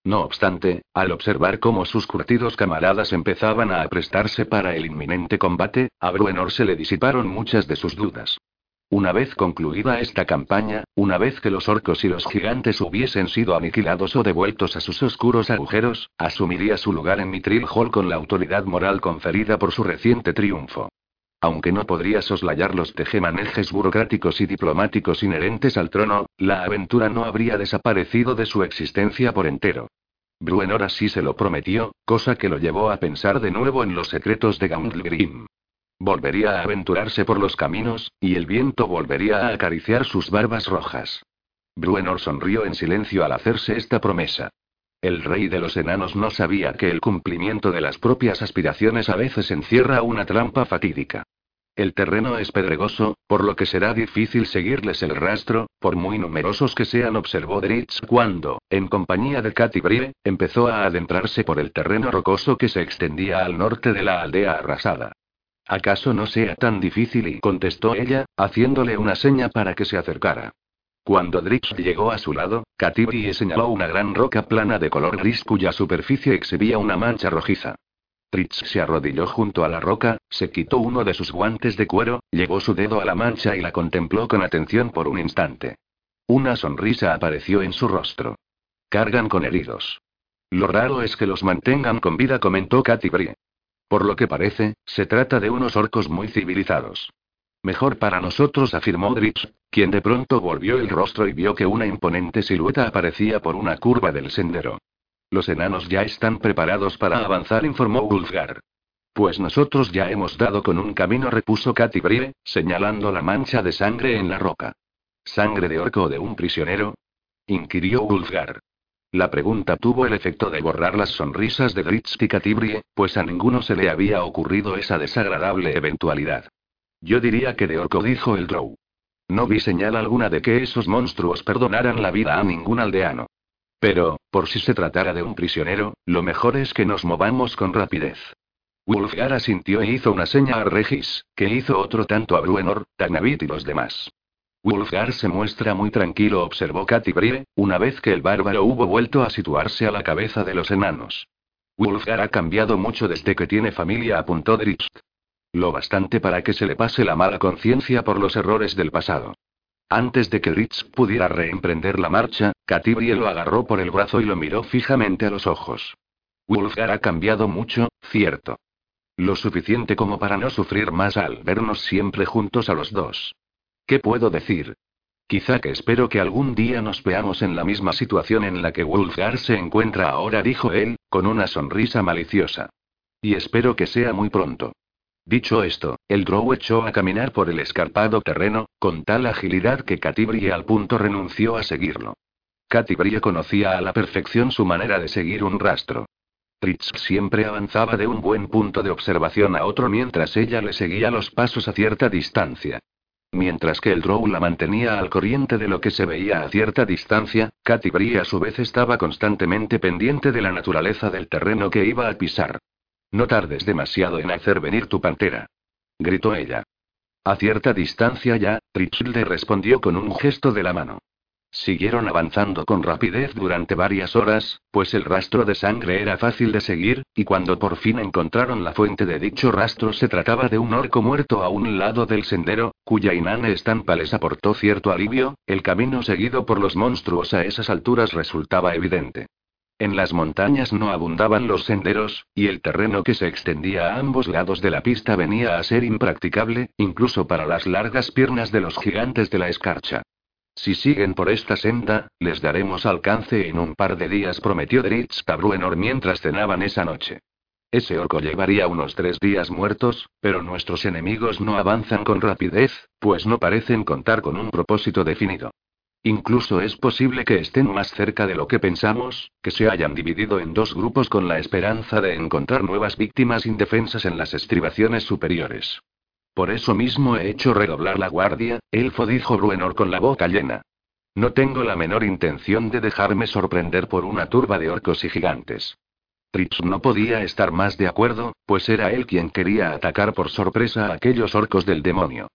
No obstante, al observar cómo sus curtidos camaradas empezaban a aprestarse para el inminente combate, a Bruenor se le disiparon muchas de sus dudas. Una vez concluida esta campaña, una vez que los orcos y los gigantes hubiesen sido aniquilados o devueltos a sus oscuros agujeros, asumiría su lugar en Mitril Hall con la autoridad moral conferida por su reciente triunfo. Aunque no podría soslayar los tejemanejes burocráticos y diplomáticos inherentes al trono, la aventura no habría desaparecido de su existencia por entero. Bruenor así se lo prometió, cosa que lo llevó a pensar de nuevo en los secretos de Gauntlegrim. Volvería a aventurarse por los caminos, y el viento volvería a acariciar sus barbas rojas. Bruenor sonrió en silencio al hacerse esta promesa. El rey de los enanos no sabía que el cumplimiento de las propias aspiraciones a veces encierra una trampa fatídica. El terreno es pedregoso, por lo que será difícil seguirles el rastro, por muy numerosos que sean, observó Dritz cuando, en compañía de Katy Brie, empezó a adentrarse por el terreno rocoso que se extendía al norte de la aldea arrasada. ¿Acaso no sea tan difícil? y contestó ella, haciéndole una seña para que se acercara. Cuando Dritz llegó a su lado, Katibri señaló una gran roca plana de color gris cuya superficie exhibía una mancha rojiza. Dritz se arrodilló junto a la roca, se quitó uno de sus guantes de cuero, llevó su dedo a la mancha y la contempló con atención por un instante. Una sonrisa apareció en su rostro. Cargan con heridos. Lo raro es que los mantengan con vida, comentó Katy Por lo que parece, se trata de unos orcos muy civilizados. Mejor para nosotros, afirmó Dritz, quien de pronto volvió el rostro y vio que una imponente silueta aparecía por una curva del sendero. Los enanos ya están preparados para avanzar, informó Wulfgar. Pues nosotros ya hemos dado con un camino, repuso Katy Brie, señalando la mancha de sangre en la roca. ¿Sangre de orco o de un prisionero? inquirió Wulfgar. La pregunta tuvo el efecto de borrar las sonrisas de Dritz y Catibrie, pues a ninguno se le había ocurrido esa desagradable eventualidad. Yo diría que de orco, dijo el Drow. No vi señal alguna de que esos monstruos perdonaran la vida a ningún aldeano. Pero, por si se tratara de un prisionero, lo mejor es que nos movamos con rapidez. Wulfgar asintió e hizo una seña a Regis, que hizo otro tanto a Bruenor, Tagnavit y los demás. Wulfgar se muestra muy tranquilo, observó Katy Brie, una vez que el bárbaro hubo vuelto a situarse a la cabeza de los enanos. Wulfgar ha cambiado mucho desde que tiene familia, apuntó Dritz. Lo bastante para que se le pase la mala conciencia por los errores del pasado. Antes de que Ritz pudiera reemprender la marcha, Catibrie lo agarró por el brazo y lo miró fijamente a los ojos. Wulfgar ha cambiado mucho, cierto. Lo suficiente como para no sufrir más al vernos siempre juntos a los dos. ¿Qué puedo decir? Quizá que espero que algún día nos veamos en la misma situación en la que Wulfgar se encuentra ahora, dijo él, con una sonrisa maliciosa. Y espero que sea muy pronto. Dicho esto, el Drow echó a caminar por el escarpado terreno, con tal agilidad que Catibrie al punto renunció a seguirlo. Catibrie conocía a la perfección su manera de seguir un rastro. Tritz siempre avanzaba de un buen punto de observación a otro mientras ella le seguía los pasos a cierta distancia. Mientras que el Drow la mantenía al corriente de lo que se veía a cierta distancia, Catibrie a su vez estaba constantemente pendiente de la naturaleza del terreno que iba a pisar. No tardes demasiado en hacer venir tu pantera. Gritó ella. A cierta distancia ya, Trichilde respondió con un gesto de la mano. Siguieron avanzando con rapidez durante varias horas, pues el rastro de sangre era fácil de seguir, y cuando por fin encontraron la fuente de dicho rastro se trataba de un orco muerto a un lado del sendero, cuya inane estampa les aportó cierto alivio, el camino seguido por los monstruos a esas alturas resultaba evidente. En las montañas no abundaban los senderos, y el terreno que se extendía a ambos lados de la pista venía a ser impracticable, incluso para las largas piernas de los gigantes de la escarcha. Si siguen por esta senda, les daremos alcance en un par de días, prometió Dritz Tabruenor mientras cenaban esa noche. Ese orco llevaría unos tres días muertos, pero nuestros enemigos no avanzan con rapidez, pues no parecen contar con un propósito definido. Incluso es posible que estén más cerca de lo que pensamos, que se hayan dividido en dos grupos con la esperanza de encontrar nuevas víctimas indefensas en las estribaciones superiores. Por eso mismo he hecho redoblar la guardia, elfo dijo Bruenor con la boca llena. No tengo la menor intención de dejarme sorprender por una turba de orcos y gigantes. Tritz no podía estar más de acuerdo, pues era él quien quería atacar por sorpresa a aquellos orcos del demonio.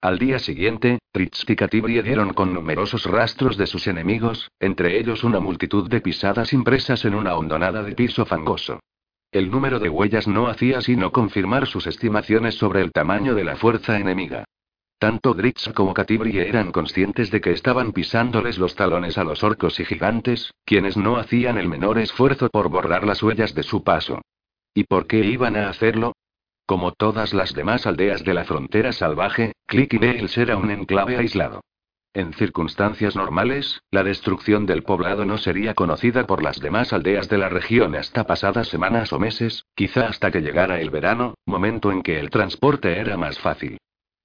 Al día siguiente, Tritz y Catibri dieron con numerosos rastros de sus enemigos, entre ellos una multitud de pisadas impresas en una hondonada de piso fangoso. El número de huellas no hacía sino confirmar sus estimaciones sobre el tamaño de la fuerza enemiga. Tanto Dritz como Catibri eran conscientes de que estaban pisándoles los talones a los orcos y gigantes, quienes no hacían el menor esfuerzo por borrar las huellas de su paso. ¿Y por qué iban a hacerlo? Como todas las demás aldeas de la frontera salvaje, Clickydales era un enclave aislado. En circunstancias normales, la destrucción del poblado no sería conocida por las demás aldeas de la región hasta pasadas semanas o meses, quizá hasta que llegara el verano, momento en que el transporte era más fácil.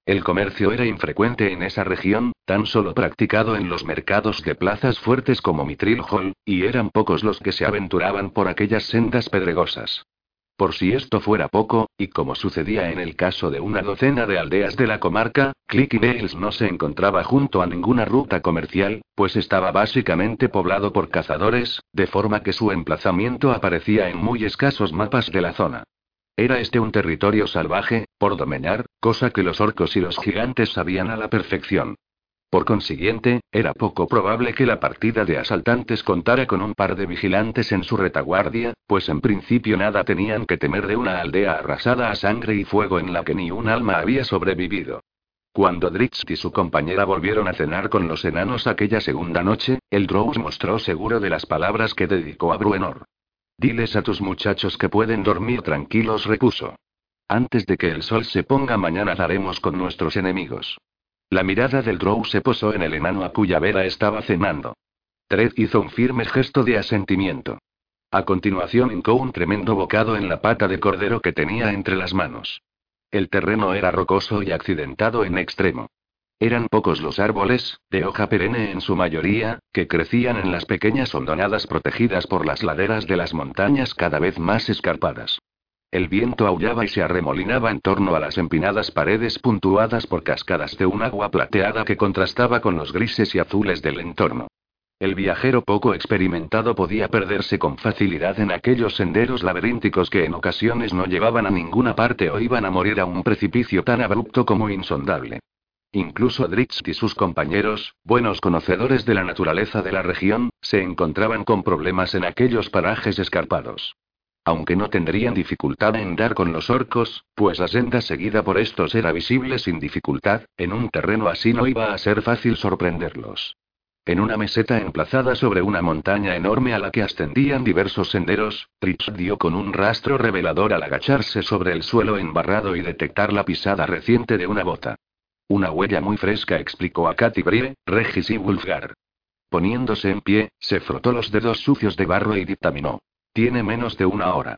El comercio era infrecuente en esa región, tan solo practicado en los mercados de plazas fuertes como Mitril Hall, y eran pocos los que se aventuraban por aquellas sendas pedregosas. Por si esto fuera poco, y como sucedía en el caso de una docena de aldeas de la comarca, Clicky no se encontraba junto a ninguna ruta comercial, pues estaba básicamente poblado por cazadores, de forma que su emplazamiento aparecía en muy escasos mapas de la zona. Era este un territorio salvaje, por domeñar, cosa que los orcos y los gigantes sabían a la perfección. Por consiguiente, era poco probable que la partida de asaltantes contara con un par de vigilantes en su retaguardia, pues en principio nada tenían que temer de una aldea arrasada a sangre y fuego en la que ni un alma había sobrevivido. Cuando Dritz y su compañera volvieron a cenar con los enanos aquella segunda noche, el Drow mostró seguro de las palabras que dedicó a Bruenor. Diles a tus muchachos que pueden dormir tranquilos, repuso. Antes de que el sol se ponga mañana daremos con nuestros enemigos. La mirada del Drow se posó en el enano a cuya vera estaba cenando. Tred hizo un firme gesto de asentimiento. A continuación hincó un tremendo bocado en la pata de cordero que tenía entre las manos. El terreno era rocoso y accidentado en extremo. Eran pocos los árboles, de hoja perenne en su mayoría, que crecían en las pequeñas hondonadas protegidas por las laderas de las montañas cada vez más escarpadas. El viento aullaba y se arremolinaba en torno a las empinadas paredes puntuadas por cascadas de un agua plateada que contrastaba con los grises y azules del entorno. El viajero poco experimentado podía perderse con facilidad en aquellos senderos laberínticos que en ocasiones no llevaban a ninguna parte o iban a morir a un precipicio tan abrupto como insondable. Incluso Dritz y sus compañeros, buenos conocedores de la naturaleza de la región, se encontraban con problemas en aquellos parajes escarpados. Aunque no tendrían dificultad en dar con los orcos, pues la senda seguida por estos era visible sin dificultad, en un terreno así no iba a ser fácil sorprenderlos. En una meseta emplazada sobre una montaña enorme a la que ascendían diversos senderos, Tritz dio con un rastro revelador al agacharse sobre el suelo embarrado y detectar la pisada reciente de una bota. Una huella muy fresca explicó a Katy Brie, Regis y Wulfgar. Poniéndose en pie, se frotó los dedos sucios de barro y dictaminó. Tiene menos de una hora.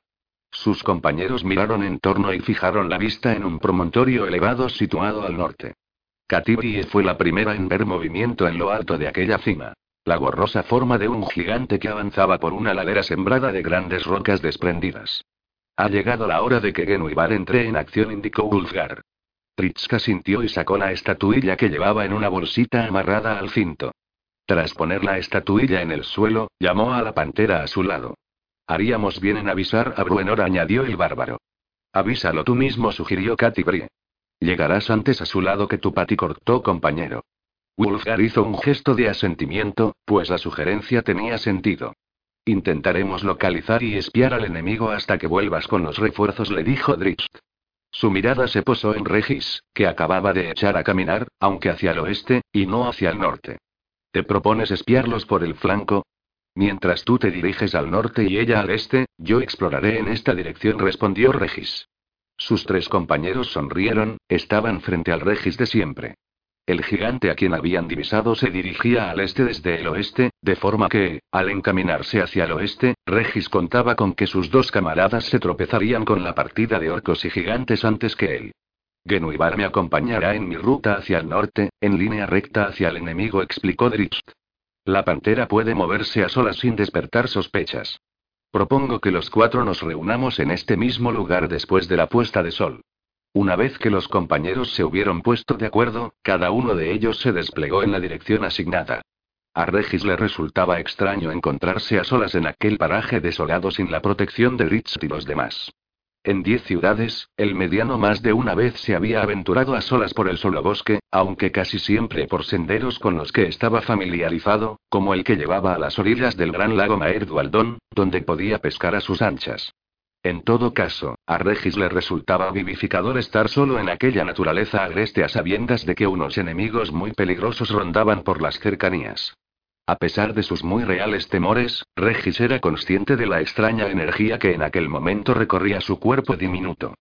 Sus compañeros miraron en torno y fijaron la vista en un promontorio elevado situado al norte. Katibri fue la primera en ver movimiento en lo alto de aquella cima. La gorrosa forma de un gigante que avanzaba por una ladera sembrada de grandes rocas desprendidas. Ha llegado la hora de que Genuibar entre en acción, indicó Ulfgar. Tritska sintió y sacó la estatuilla que llevaba en una bolsita amarrada al cinto. Tras poner la estatuilla en el suelo, llamó a la pantera a su lado. Haríamos bien en avisar a Bruenor, añadió el bárbaro. Avísalo tú mismo, sugirió Katy. Llegarás antes a su lado que tu pati cortó, compañero. Wolfgar hizo un gesto de asentimiento, pues la sugerencia tenía sentido. Intentaremos localizar y espiar al enemigo hasta que vuelvas con los refuerzos, le dijo Drift. Su mirada se posó en Regis, que acababa de echar a caminar, aunque hacia el oeste, y no hacia el norte. ¿Te propones espiarlos por el flanco? Mientras tú te diriges al norte y ella al este, yo exploraré en esta dirección, respondió Regis. Sus tres compañeros sonrieron, estaban frente al Regis de siempre. El gigante a quien habían divisado se dirigía al este desde el oeste, de forma que, al encaminarse hacia el oeste, Regis contaba con que sus dos camaradas se tropezarían con la partida de orcos y gigantes antes que él. Genuibar me acompañará en mi ruta hacia el norte, en línea recta hacia el enemigo, explicó Drift. La pantera puede moverse a solas sin despertar sospechas. Propongo que los cuatro nos reunamos en este mismo lugar después de la puesta de sol. Una vez que los compañeros se hubieron puesto de acuerdo, cada uno de ellos se desplegó en la dirección asignada. A Regis le resultaba extraño encontrarse a solas en aquel paraje desolado sin la protección de Ritz y los demás. En diez ciudades, el mediano más de una vez se había aventurado a solas por el solo bosque, aunque casi siempre por senderos con los que estaba familiarizado, como el que llevaba a las orillas del gran lago Maer Dualdón, donde podía pescar a sus anchas. En todo caso, a Regis le resultaba vivificador estar solo en aquella naturaleza agreste a sabiendas de que unos enemigos muy peligrosos rondaban por las cercanías. A pesar de sus muy reales temores, Regis era consciente de la extraña energía que en aquel momento recorría su cuerpo diminuto.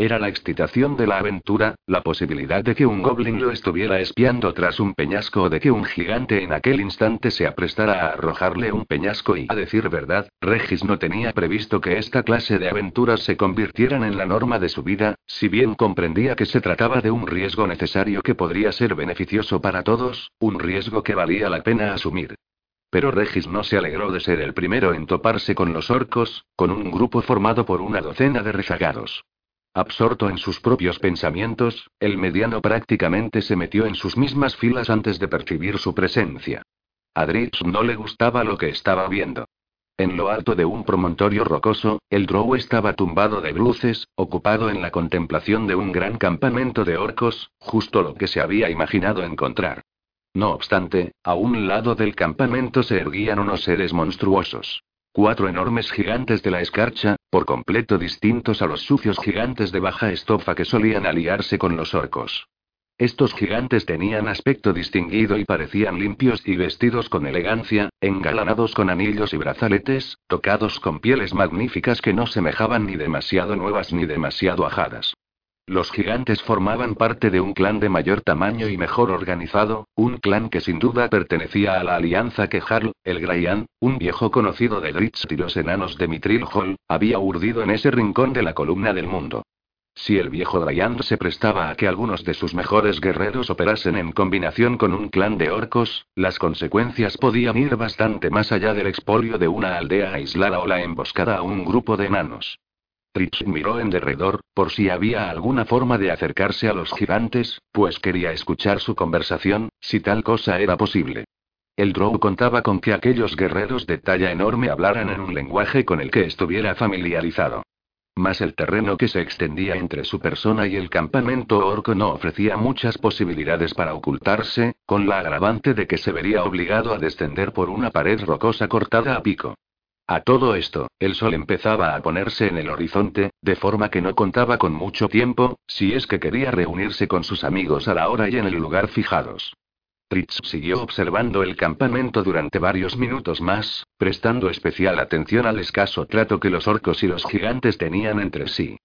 Era la excitación de la aventura, la posibilidad de que un goblin lo estuviera espiando tras un peñasco o de que un gigante en aquel instante se aprestara a arrojarle un peñasco y, a decir verdad, Regis no tenía previsto que esta clase de aventuras se convirtieran en la norma de su vida, si bien comprendía que se trataba de un riesgo necesario que podría ser beneficioso para todos, un riesgo que valía la pena asumir. Pero Regis no se alegró de ser el primero en toparse con los orcos, con un grupo formado por una docena de rezagados. Absorto en sus propios pensamientos, el mediano prácticamente se metió en sus mismas filas antes de percibir su presencia. A Dritz no le gustaba lo que estaba viendo. En lo alto de un promontorio rocoso, el Drow estaba tumbado de bruces, ocupado en la contemplación de un gran campamento de orcos, justo lo que se había imaginado encontrar. No obstante, a un lado del campamento se erguían unos seres monstruosos. Cuatro enormes gigantes de la escarcha, por completo distintos a los sucios gigantes de baja estofa que solían aliarse con los orcos. Estos gigantes tenían aspecto distinguido y parecían limpios y vestidos con elegancia, engalanados con anillos y brazaletes, tocados con pieles magníficas que no semejaban ni demasiado nuevas ni demasiado ajadas. Los gigantes formaban parte de un clan de mayor tamaño y mejor organizado, un clan que sin duda pertenecía a la alianza que Harl, el Graian, un viejo conocido de Dritz y los enanos de Mitril Hall, había urdido en ese rincón de la columna del mundo. Si el viejo Dryan se prestaba a que algunos de sus mejores guerreros operasen en combinación con un clan de orcos, las consecuencias podían ir bastante más allá del expolio de una aldea aislada o la emboscada a un grupo de enanos. Rich miró en derredor, por si había alguna forma de acercarse a los gigantes, pues quería escuchar su conversación, si tal cosa era posible. El Drow contaba con que aquellos guerreros de talla enorme hablaran en un lenguaje con el que estuviera familiarizado. Mas el terreno que se extendía entre su persona y el campamento orco no ofrecía muchas posibilidades para ocultarse, con la agravante de que se vería obligado a descender por una pared rocosa cortada a pico. A todo esto, el sol empezaba a ponerse en el horizonte, de forma que no contaba con mucho tiempo, si es que quería reunirse con sus amigos a la hora y en el lugar fijados. Fritz siguió observando el campamento durante varios minutos más, prestando especial atención al escaso trato que los orcos y los gigantes tenían entre sí.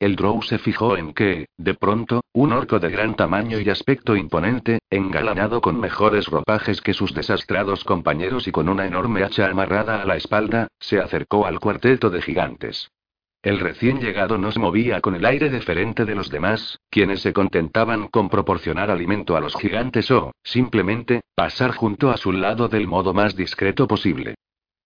El Drow se fijó en que, de pronto, un orco de gran tamaño y aspecto imponente, engalanado con mejores ropajes que sus desastrados compañeros y con una enorme hacha amarrada a la espalda, se acercó al cuarteto de gigantes. El recién llegado no se movía con el aire deferente de los demás, quienes se contentaban con proporcionar alimento a los gigantes o, simplemente, pasar junto a su lado del modo más discreto posible.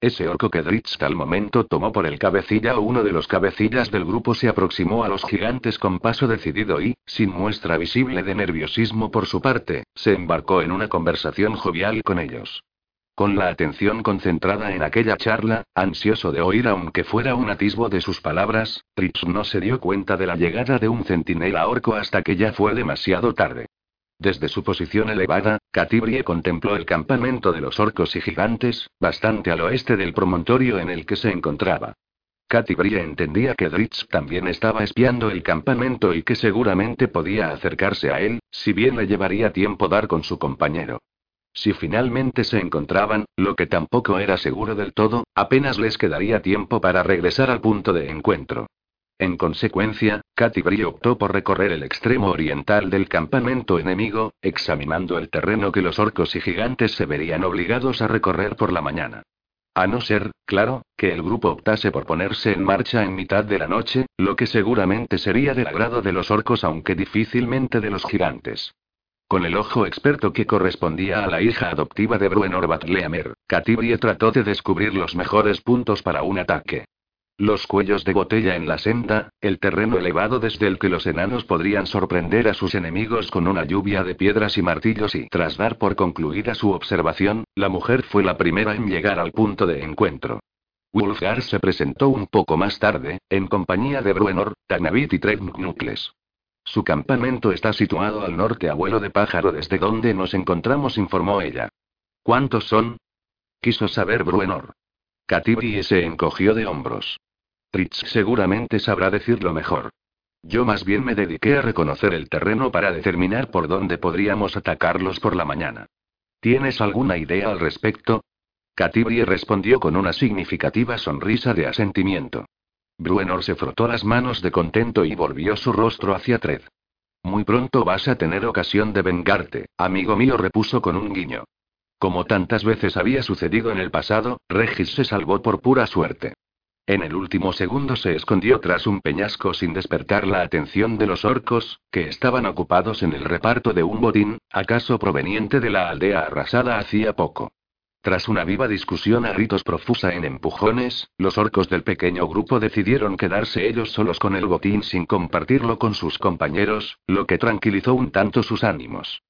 Ese orco que Dritz al momento tomó por el cabecilla o uno de los cabecillas del grupo se aproximó a los gigantes con paso decidido y, sin muestra visible de nerviosismo por su parte, se embarcó en una conversación jovial con ellos. Con la atención concentrada en aquella charla, ansioso de oír aunque fuera un atisbo de sus palabras, Dritz no se dio cuenta de la llegada de un centinela orco hasta que ya fue demasiado tarde. Desde su posición elevada, Catibrie contempló el campamento de los orcos y gigantes, bastante al oeste del promontorio en el que se encontraba. Catibrie entendía que Dritz también estaba espiando el campamento y que seguramente podía acercarse a él, si bien le llevaría tiempo dar con su compañero. Si finalmente se encontraban, lo que tampoco era seguro del todo, apenas les quedaría tiempo para regresar al punto de encuentro. En consecuencia, Catibri optó por recorrer el extremo oriental del campamento enemigo, examinando el terreno que los orcos y gigantes se verían obligados a recorrer por la mañana. A no ser, claro, que el grupo optase por ponerse en marcha en mitad de la noche, lo que seguramente sería del agrado de los orcos aunque difícilmente de los gigantes. Con el ojo experto que correspondía a la hija adoptiva de Bruenor Batleamer, Catibrie trató de descubrir los mejores puntos para un ataque. Los cuellos de botella en la senda, el terreno elevado desde el que los enanos podrían sorprender a sus enemigos con una lluvia de piedras y martillos y tras dar por concluida su observación, la mujer fue la primera en llegar al punto de encuentro. Wulfgar se presentó un poco más tarde, en compañía de Bruenor, Tanavit y Trebnukles. Su campamento está situado al norte, abuelo de pájaro, desde donde nos encontramos, informó ella. ¿Cuántos son? Quiso saber Bruenor. Catibri se encogió de hombros. Tritz seguramente sabrá decirlo mejor. Yo más bien me dediqué a reconocer el terreno para determinar por dónde podríamos atacarlos por la mañana. ¿Tienes alguna idea al respecto? Catibri respondió con una significativa sonrisa de asentimiento. Bruenor se frotó las manos de contento y volvió su rostro hacia Tred. Muy pronto vas a tener ocasión de vengarte, amigo mío, repuso con un guiño. Como tantas veces había sucedido en el pasado, Regis se salvó por pura suerte. En el último segundo se escondió tras un peñasco sin despertar la atención de los orcos, que estaban ocupados en el reparto de un botín, acaso proveniente de la aldea arrasada hacía poco. Tras una viva discusión a gritos profusa en empujones, los orcos del pequeño grupo decidieron quedarse ellos solos con el botín sin compartirlo con sus compañeros, lo que tranquilizó un tanto sus ánimos.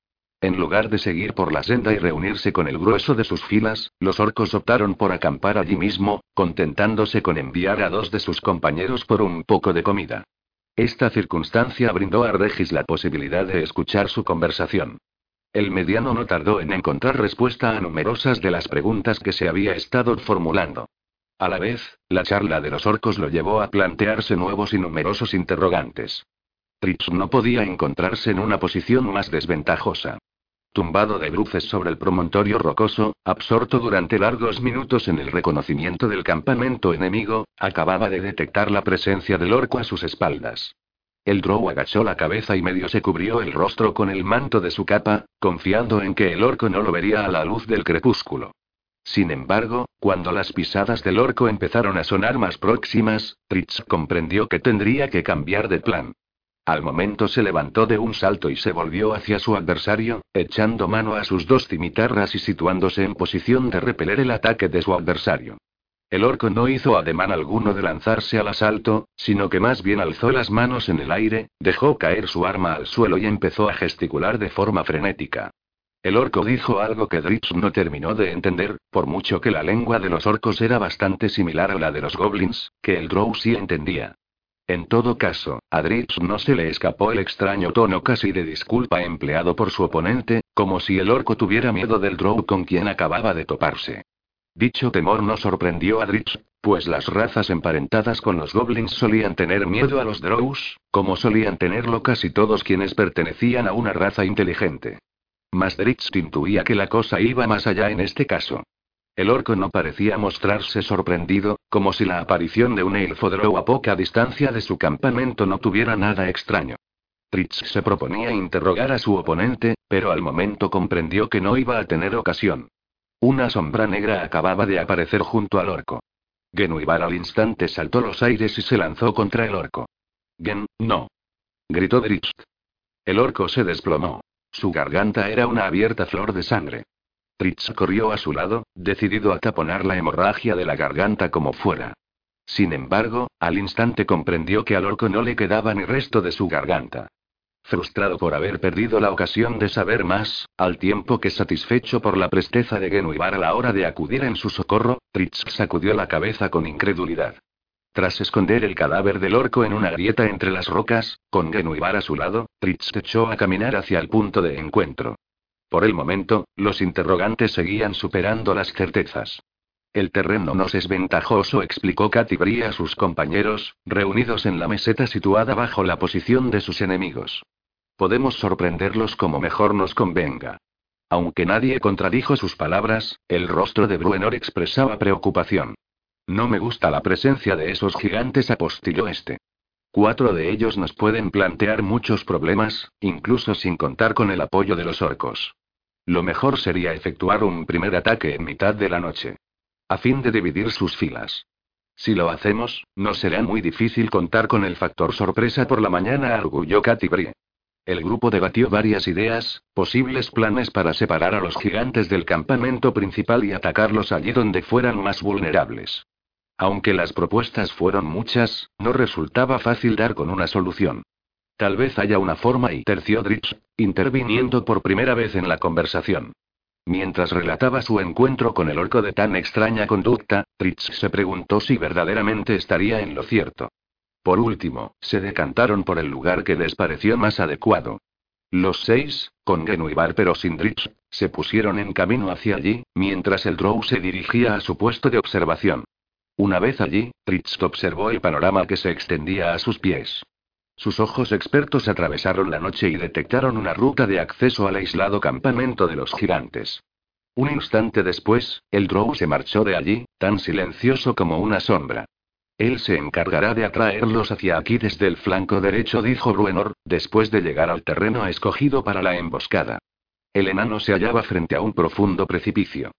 En lugar de seguir por la senda y reunirse con el grueso de sus filas, los orcos optaron por acampar allí mismo, contentándose con enviar a dos de sus compañeros por un poco de comida. Esta circunstancia brindó a Regis la posibilidad de escuchar su conversación. El mediano no tardó en encontrar respuesta a numerosas de las preguntas que se había estado formulando. A la vez, la charla de los orcos lo llevó a plantearse nuevos y numerosos interrogantes. Tritz no podía encontrarse en una posición más desventajosa. Tumbado de bruces sobre el promontorio rocoso, absorto durante largos minutos en el reconocimiento del campamento enemigo, acababa de detectar la presencia del orco a sus espaldas. El drow agachó la cabeza y medio se cubrió el rostro con el manto de su capa, confiando en que el orco no lo vería a la luz del crepúsculo. Sin embargo, cuando las pisadas del orco empezaron a sonar más próximas, Tritz comprendió que tendría que cambiar de plan. Al momento se levantó de un salto y se volvió hacia su adversario, echando mano a sus dos cimitarras y situándose en posición de repeler el ataque de su adversario. El orco no hizo ademán alguno de lanzarse al asalto, sino que más bien alzó las manos en el aire, dejó caer su arma al suelo y empezó a gesticular de forma frenética. El orco dijo algo que Dritz no terminó de entender, por mucho que la lengua de los orcos era bastante similar a la de los goblins, que el drow entendía. En todo caso, a Dritz no se le escapó el extraño tono casi de disculpa empleado por su oponente, como si el orco tuviera miedo del drow con quien acababa de toparse. Dicho temor no sorprendió a Dritz, pues las razas emparentadas con los goblins solían tener miedo a los drows, como solían tenerlo casi todos quienes pertenecían a una raza inteligente. Mas Dritz intuía que la cosa iba más allá en este caso. El orco no parecía mostrarse sorprendido, como si la aparición de un elfo drow a poca distancia de su campamento no tuviera nada extraño. Dritz se proponía interrogar a su oponente, pero al momento comprendió que no iba a tener ocasión. Una sombra negra acababa de aparecer junto al orco. Genuibar al instante saltó los aires y se lanzó contra el orco. Gen, no. Gritó Dritz. El orco se desplomó. Su garganta era una abierta flor de sangre. Dritz corrió a su lado, decidido a taponar la hemorragia de la garganta como fuera. Sin embargo, al instante comprendió que al orco no le quedaba ni resto de su garganta. Frustrado por haber perdido la ocasión de saber más, al tiempo que satisfecho por la presteza de Genuibar a la hora de acudir en su socorro, Tritz sacudió la cabeza con incredulidad. Tras esconder el cadáver del orco en una grieta entre las rocas, con Genuibar a su lado, Tritz echó a caminar hacia el punto de encuentro. Por el momento, los interrogantes seguían superando las certezas. El terreno no es ventajoso, explicó Katy a sus compañeros, reunidos en la meseta situada bajo la posición de sus enemigos. Podemos sorprenderlos como mejor nos convenga. Aunque nadie contradijo sus palabras, el rostro de Bruenor expresaba preocupación. No me gusta la presencia de esos gigantes, apostilló este. Cuatro de ellos nos pueden plantear muchos problemas, incluso sin contar con el apoyo de los orcos. Lo mejor sería efectuar un primer ataque en mitad de la noche a fin de dividir sus filas. Si lo hacemos, no será muy difícil contar con el factor sorpresa por la mañana, arguyó Katy Brie. El grupo debatió varias ideas, posibles planes para separar a los gigantes del campamento principal y atacarlos allí donde fueran más vulnerables. Aunque las propuestas fueron muchas, no resultaba fácil dar con una solución. Tal vez haya una forma y terció Dritz, interviniendo por primera vez en la conversación. Mientras relataba su encuentro con el orco de tan extraña conducta, Tritz se preguntó si verdaderamente estaría en lo cierto. Por último, se decantaron por el lugar que les pareció más adecuado. Los seis, con Genuibar pero sin Dritz, se pusieron en camino hacia allí, mientras el Drow se dirigía a su puesto de observación. Una vez allí, Tritz observó el panorama que se extendía a sus pies. Sus ojos expertos atravesaron la noche y detectaron una ruta de acceso al aislado campamento de los gigantes. Un instante después, el Drow se marchó de allí, tan silencioso como una sombra. Él se encargará de atraerlos hacia aquí desde el flanco derecho, dijo Bruenor, después de llegar al terreno escogido para la emboscada. El enano se hallaba frente a un profundo precipicio.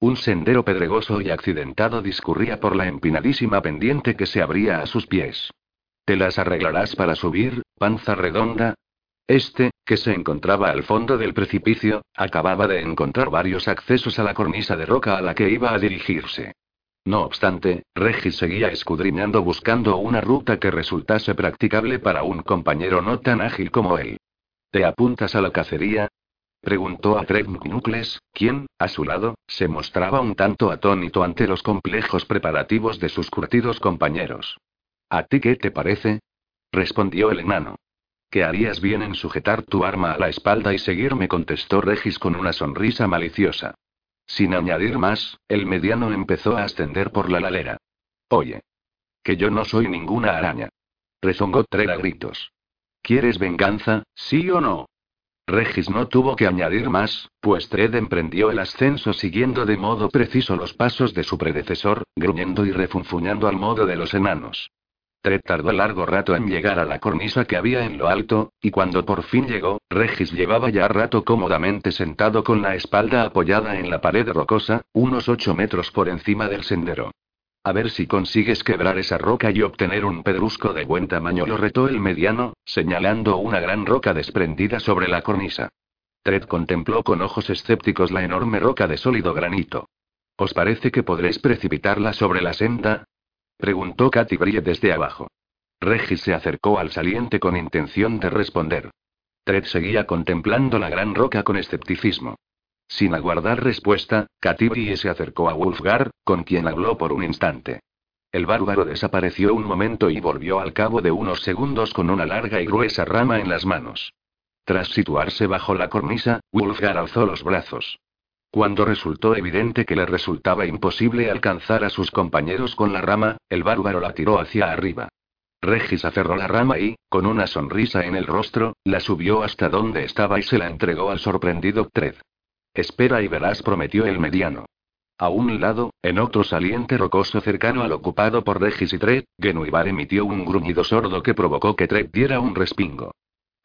Un sendero pedregoso y accidentado discurría por la empinadísima pendiente que se abría a sus pies. ¿Te las arreglarás para subir, panza redonda? Este, que se encontraba al fondo del precipicio, acababa de encontrar varios accesos a la cornisa de roca a la que iba a dirigirse. No obstante, Regis seguía escudriñando buscando una ruta que resultase practicable para un compañero no tan ágil como él. ¿Te apuntas a la cacería? Preguntó a Knuckles, quien, a su lado, se mostraba un tanto atónito ante los complejos preparativos de sus curtidos compañeros. ¿A ti qué te parece? respondió el enano. ¿Qué harías bien en sujetar tu arma a la espalda y seguirme? contestó Regis con una sonrisa maliciosa. Sin añadir más, el mediano empezó a ascender por la ladera. Oye. Que yo no soy ninguna araña. Rezongó Trek a gritos. ¿Quieres venganza, sí o no? Regis no tuvo que añadir más, pues Tred emprendió el ascenso siguiendo de modo preciso los pasos de su predecesor, gruñendo y refunfuñando al modo de los enanos. Tred tardó largo rato en llegar a la cornisa que había en lo alto, y cuando por fin llegó, Regis llevaba ya rato cómodamente sentado con la espalda apoyada en la pared rocosa, unos ocho metros por encima del sendero. A ver si consigues quebrar esa roca y obtener un pedrusco de buen tamaño, lo retó el mediano, señalando una gran roca desprendida sobre la cornisa. Tred contempló con ojos escépticos la enorme roca de sólido granito. ¿Os parece que podréis precipitarla sobre la senda? Preguntó Katy desde abajo. Regis se acercó al saliente con intención de responder. Tred seguía contemplando la gran roca con escepticismo. Sin aguardar respuesta, Katibri se acercó a Wolfgar, con quien habló por un instante. El bárbaro desapareció un momento y volvió al cabo de unos segundos con una larga y gruesa rama en las manos. Tras situarse bajo la cornisa, Wolfgar alzó los brazos. Cuando resultó evidente que le resultaba imposible alcanzar a sus compañeros con la rama, el bárbaro la tiró hacia arriba. Regis aferró la rama y, con una sonrisa en el rostro, la subió hasta donde estaba y se la entregó al sorprendido Tred. Espera y verás, prometió el mediano. A un lado, en otro saliente rocoso cercano al ocupado por Regis y Tred, Genuibar emitió un gruñido sordo que provocó que Tred diera un respingo.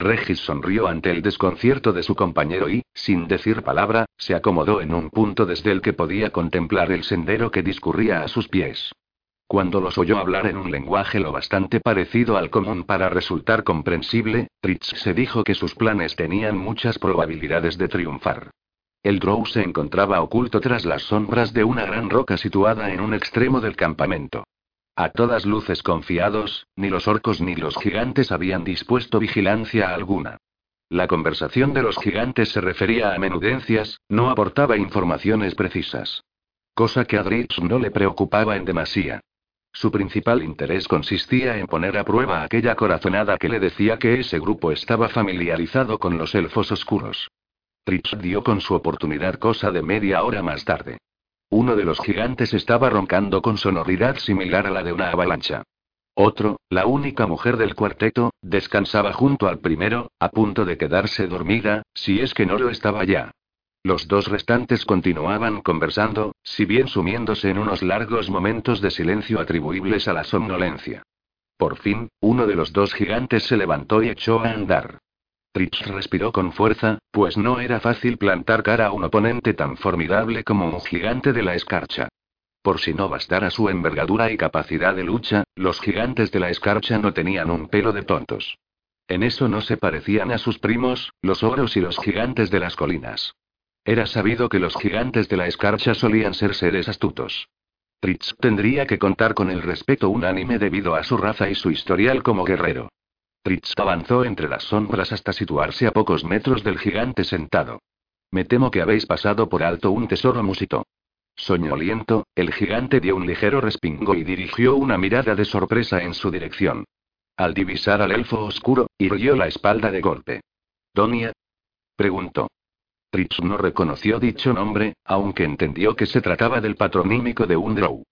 Regis sonrió ante el desconcierto de su compañero y, sin decir palabra, se acomodó en un punto desde el que podía contemplar el sendero que discurría a sus pies. Cuando los oyó hablar en un lenguaje lo bastante parecido al común para resultar comprensible, Tritz se dijo que sus planes tenían muchas probabilidades de triunfar. El Drow se encontraba oculto tras las sombras de una gran roca situada en un extremo del campamento. A todas luces confiados, ni los orcos ni los gigantes habían dispuesto vigilancia alguna. La conversación de los gigantes se refería a menudencias, no aportaba informaciones precisas. Cosa que a Dritz no le preocupaba en demasía. Su principal interés consistía en poner a prueba aquella corazonada que le decía que ese grupo estaba familiarizado con los elfos oscuros. Tritz dio con su oportunidad cosa de media hora más tarde. Uno de los gigantes estaba roncando con sonoridad similar a la de una avalancha. Otro, la única mujer del cuarteto, descansaba junto al primero, a punto de quedarse dormida, si es que no lo estaba ya. Los dos restantes continuaban conversando, si bien sumiéndose en unos largos momentos de silencio atribuibles a la somnolencia. Por fin, uno de los dos gigantes se levantó y echó a andar. Tritz respiró con fuerza, pues no era fácil plantar cara a un oponente tan formidable como un gigante de la escarcha. Por si no bastara su envergadura y capacidad de lucha, los gigantes de la escarcha no tenían un pelo de tontos. En eso no se parecían a sus primos, los oros y los gigantes de las colinas. Era sabido que los gigantes de la escarcha solían ser seres astutos. Tritz tendría que contar con el respeto unánime debido a su raza y su historial como guerrero. Tritz avanzó entre las sombras hasta situarse a pocos metros del gigante sentado. Me temo que habéis pasado por alto un tesoro, musito. Soñoliento, el gigante dio un ligero respingo y dirigió una mirada de sorpresa en su dirección. Al divisar al elfo oscuro, irguió la espalda de golpe. ¿Donia? preguntó. Tritz no reconoció dicho nombre, aunque entendió que se trataba del patronímico de un drow.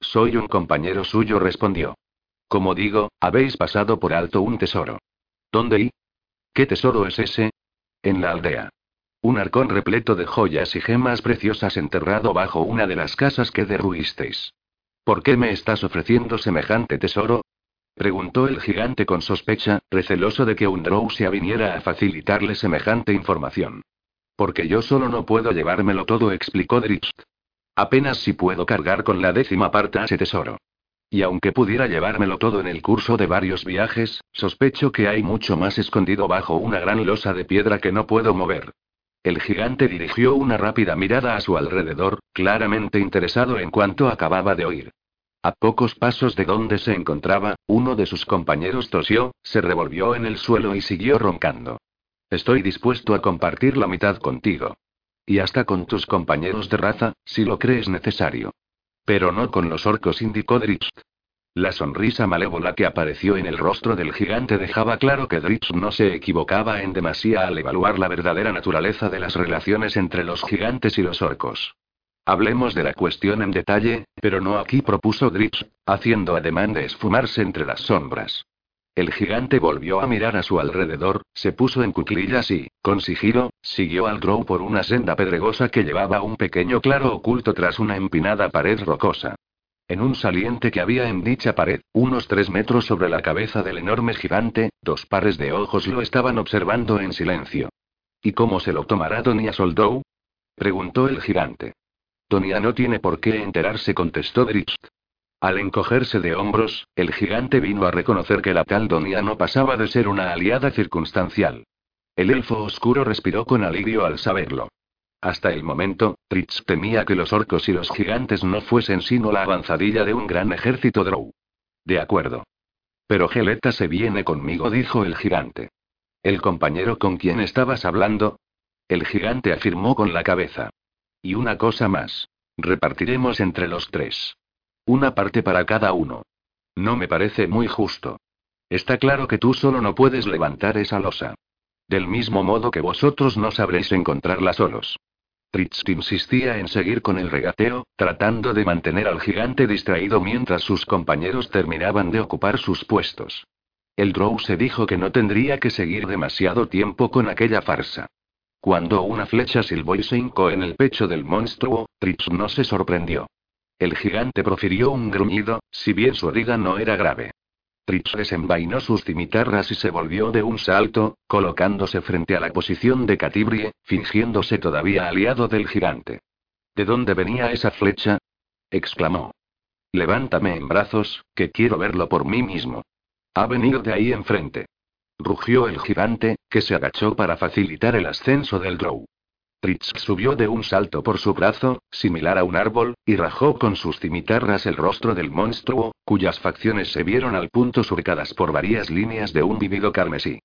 Soy un compañero suyo, respondió. Como digo, habéis pasado por alto un tesoro. ¿Dónde y? ¿Qué tesoro es ese? En la aldea. Un arcón repleto de joyas y gemas preciosas enterrado bajo una de las casas que derruisteis. ¿Por qué me estás ofreciendo semejante tesoro? Preguntó el gigante con sospecha, receloso de que un drow se viniera a facilitarle semejante información. Porque yo solo no puedo llevármelo todo, explicó Drift. Apenas si puedo cargar con la décima parte a ese tesoro. Y aunque pudiera llevármelo todo en el curso de varios viajes, sospecho que hay mucho más escondido bajo una gran losa de piedra que no puedo mover. El gigante dirigió una rápida mirada a su alrededor, claramente interesado en cuanto acababa de oír. A pocos pasos de donde se encontraba, uno de sus compañeros tosió, se revolvió en el suelo y siguió roncando. Estoy dispuesto a compartir la mitad contigo. Y hasta con tus compañeros de raza, si lo crees necesario. Pero no con los orcos, indicó Dritz. La sonrisa malévola que apareció en el rostro del gigante dejaba claro que Dritz no se equivocaba en demasía al evaluar la verdadera naturaleza de las relaciones entre los gigantes y los orcos. Hablemos de la cuestión en detalle, pero no aquí, propuso Drips, haciendo ademán de esfumarse entre las sombras. El gigante volvió a mirar a su alrededor, se puso en cuclillas y, con sigilo, siguió al Drow por una senda pedregosa que llevaba un pequeño claro oculto tras una empinada pared rocosa. En un saliente que había en dicha pared, unos tres metros sobre la cabeza del enorme gigante, dos pares de ojos lo estaban observando en silencio. ¿Y cómo se lo tomará Donia Soldou? preguntó el gigante. Tonia no tiene por qué enterarse, contestó Drift. Al encogerse de hombros, el gigante vino a reconocer que la tal Donia no pasaba de ser una aliada circunstancial. El elfo oscuro respiró con alivio al saberlo. Hasta el momento, Tritz temía que los orcos y los gigantes no fuesen sino la avanzadilla de un gran ejército drow. De acuerdo. Pero Geleta se viene conmigo, dijo el gigante. ¿El compañero con quien estabas hablando? El gigante afirmó con la cabeza. Y una cosa más. Repartiremos entre los tres. Una parte para cada uno. No me parece muy justo. Está claro que tú solo no puedes levantar esa losa. Del mismo modo que vosotros no sabréis encontrarla solos. Tritz insistía en seguir con el regateo, tratando de mantener al gigante distraído mientras sus compañeros terminaban de ocupar sus puestos. El Drow se dijo que no tendría que seguir demasiado tiempo con aquella farsa. Cuando una flecha silbó y se hincó en el pecho del monstruo, Tritz no se sorprendió. El gigante profirió un gruñido, si bien su herida no era grave. Tritz desenvainó sus cimitarras y se volvió de un salto, colocándose frente a la posición de Catibrie, fingiéndose todavía aliado del gigante. ¿De dónde venía esa flecha? exclamó. Levántame en brazos, que quiero verlo por mí mismo. Ha venido de ahí enfrente. Rugió el gigante, que se agachó para facilitar el ascenso del Drow. Tritz subió de un salto por su brazo, similar a un árbol, y rajó con sus cimitarras el rostro del monstruo, cuyas facciones se vieron al punto surcadas por varias líneas de un vivido carmesí.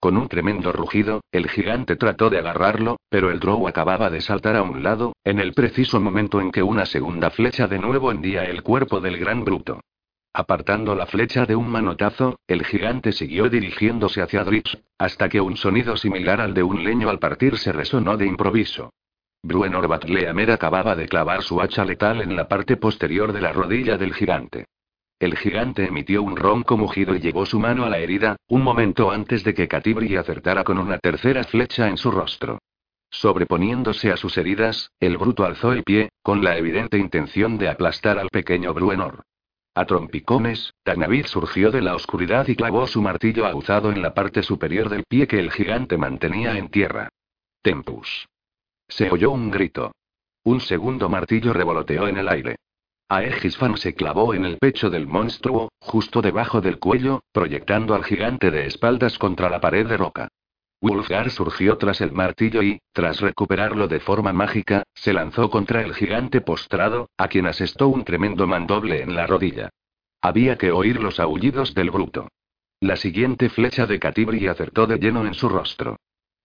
Con un tremendo rugido, el gigante trató de agarrarlo, pero el Drow acababa de saltar a un lado, en el preciso momento en que una segunda flecha de nuevo hendía el cuerpo del gran bruto. Apartando la flecha de un manotazo, el gigante siguió dirigiéndose hacia Drips, hasta que un sonido similar al de un leño al partir se resonó de improviso. Bruenor Batleamer acababa de clavar su hacha letal en la parte posterior de la rodilla del gigante. El gigante emitió un ronco mugido y llevó su mano a la herida, un momento antes de que Catibri acertara con una tercera flecha en su rostro. Sobreponiéndose a sus heridas, el bruto alzó el pie, con la evidente intención de aplastar al pequeño Bruenor. A trompicones, Tanavid surgió de la oscuridad y clavó su martillo aguzado en la parte superior del pie que el gigante mantenía en tierra. Tempus. Se oyó un grito. Un segundo martillo revoloteó en el aire. Aegisfan se clavó en el pecho del monstruo, justo debajo del cuello, proyectando al gigante de espaldas contra la pared de roca. Wulfgar surgió tras el martillo y, tras recuperarlo de forma mágica, se lanzó contra el gigante postrado, a quien asestó un tremendo mandoble en la rodilla. Había que oír los aullidos del bruto. La siguiente flecha de Catibri acertó de lleno en su rostro.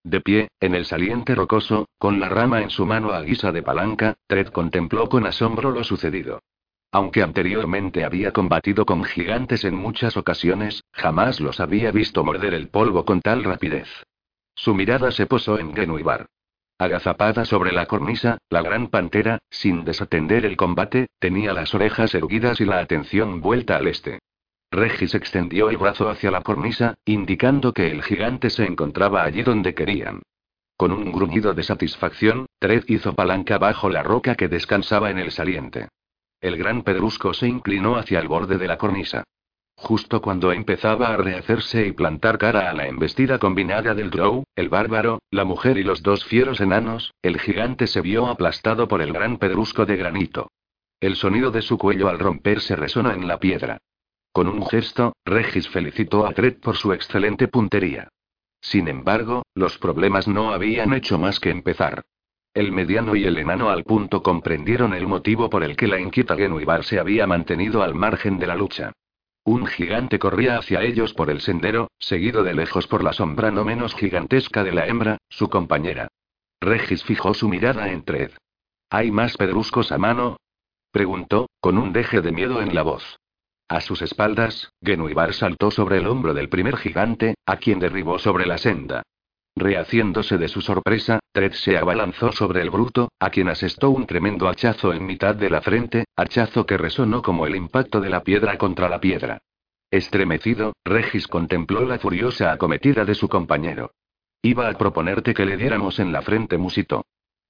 De pie, en el saliente rocoso, con la rama en su mano a guisa de palanca, Tred contempló con asombro lo sucedido. Aunque anteriormente había combatido con gigantes en muchas ocasiones, jamás los había visto morder el polvo con tal rapidez. Su mirada se posó en Genuibar. Agazapada sobre la cornisa, la gran pantera, sin desatender el combate, tenía las orejas erguidas y la atención vuelta al este. Regis extendió el brazo hacia la cornisa, indicando que el gigante se encontraba allí donde querían. Con un gruñido de satisfacción, Tred hizo palanca bajo la roca que descansaba en el saliente. El gran pedrusco se inclinó hacia el borde de la cornisa. Justo cuando empezaba a rehacerse y plantar cara a la embestida combinada del Drow, el bárbaro, la mujer y los dos fieros enanos, el gigante se vio aplastado por el gran pedrusco de granito. El sonido de su cuello al romperse resonó en la piedra. Con un gesto, Regis felicitó a Tred por su excelente puntería. Sin embargo, los problemas no habían hecho más que empezar. El mediano y el enano al punto comprendieron el motivo por el que la inquieta Genuibar se había mantenido al margen de la lucha. Un gigante corría hacia ellos por el sendero, seguido de lejos por la sombra no menos gigantesca de la hembra, su compañera. Regis fijó su mirada en Tred. ¿Hay más pedruscos a mano? preguntó, con un deje de miedo en la voz. A sus espaldas, Genuibar saltó sobre el hombro del primer gigante, a quien derribó sobre la senda. Rehaciéndose de su sorpresa, Tred se abalanzó sobre el bruto, a quien asestó un tremendo hachazo en mitad de la frente, hachazo que resonó como el impacto de la piedra contra la piedra. Estremecido, Regis contempló la furiosa acometida de su compañero. Iba a proponerte que le diéramos en la frente, musito.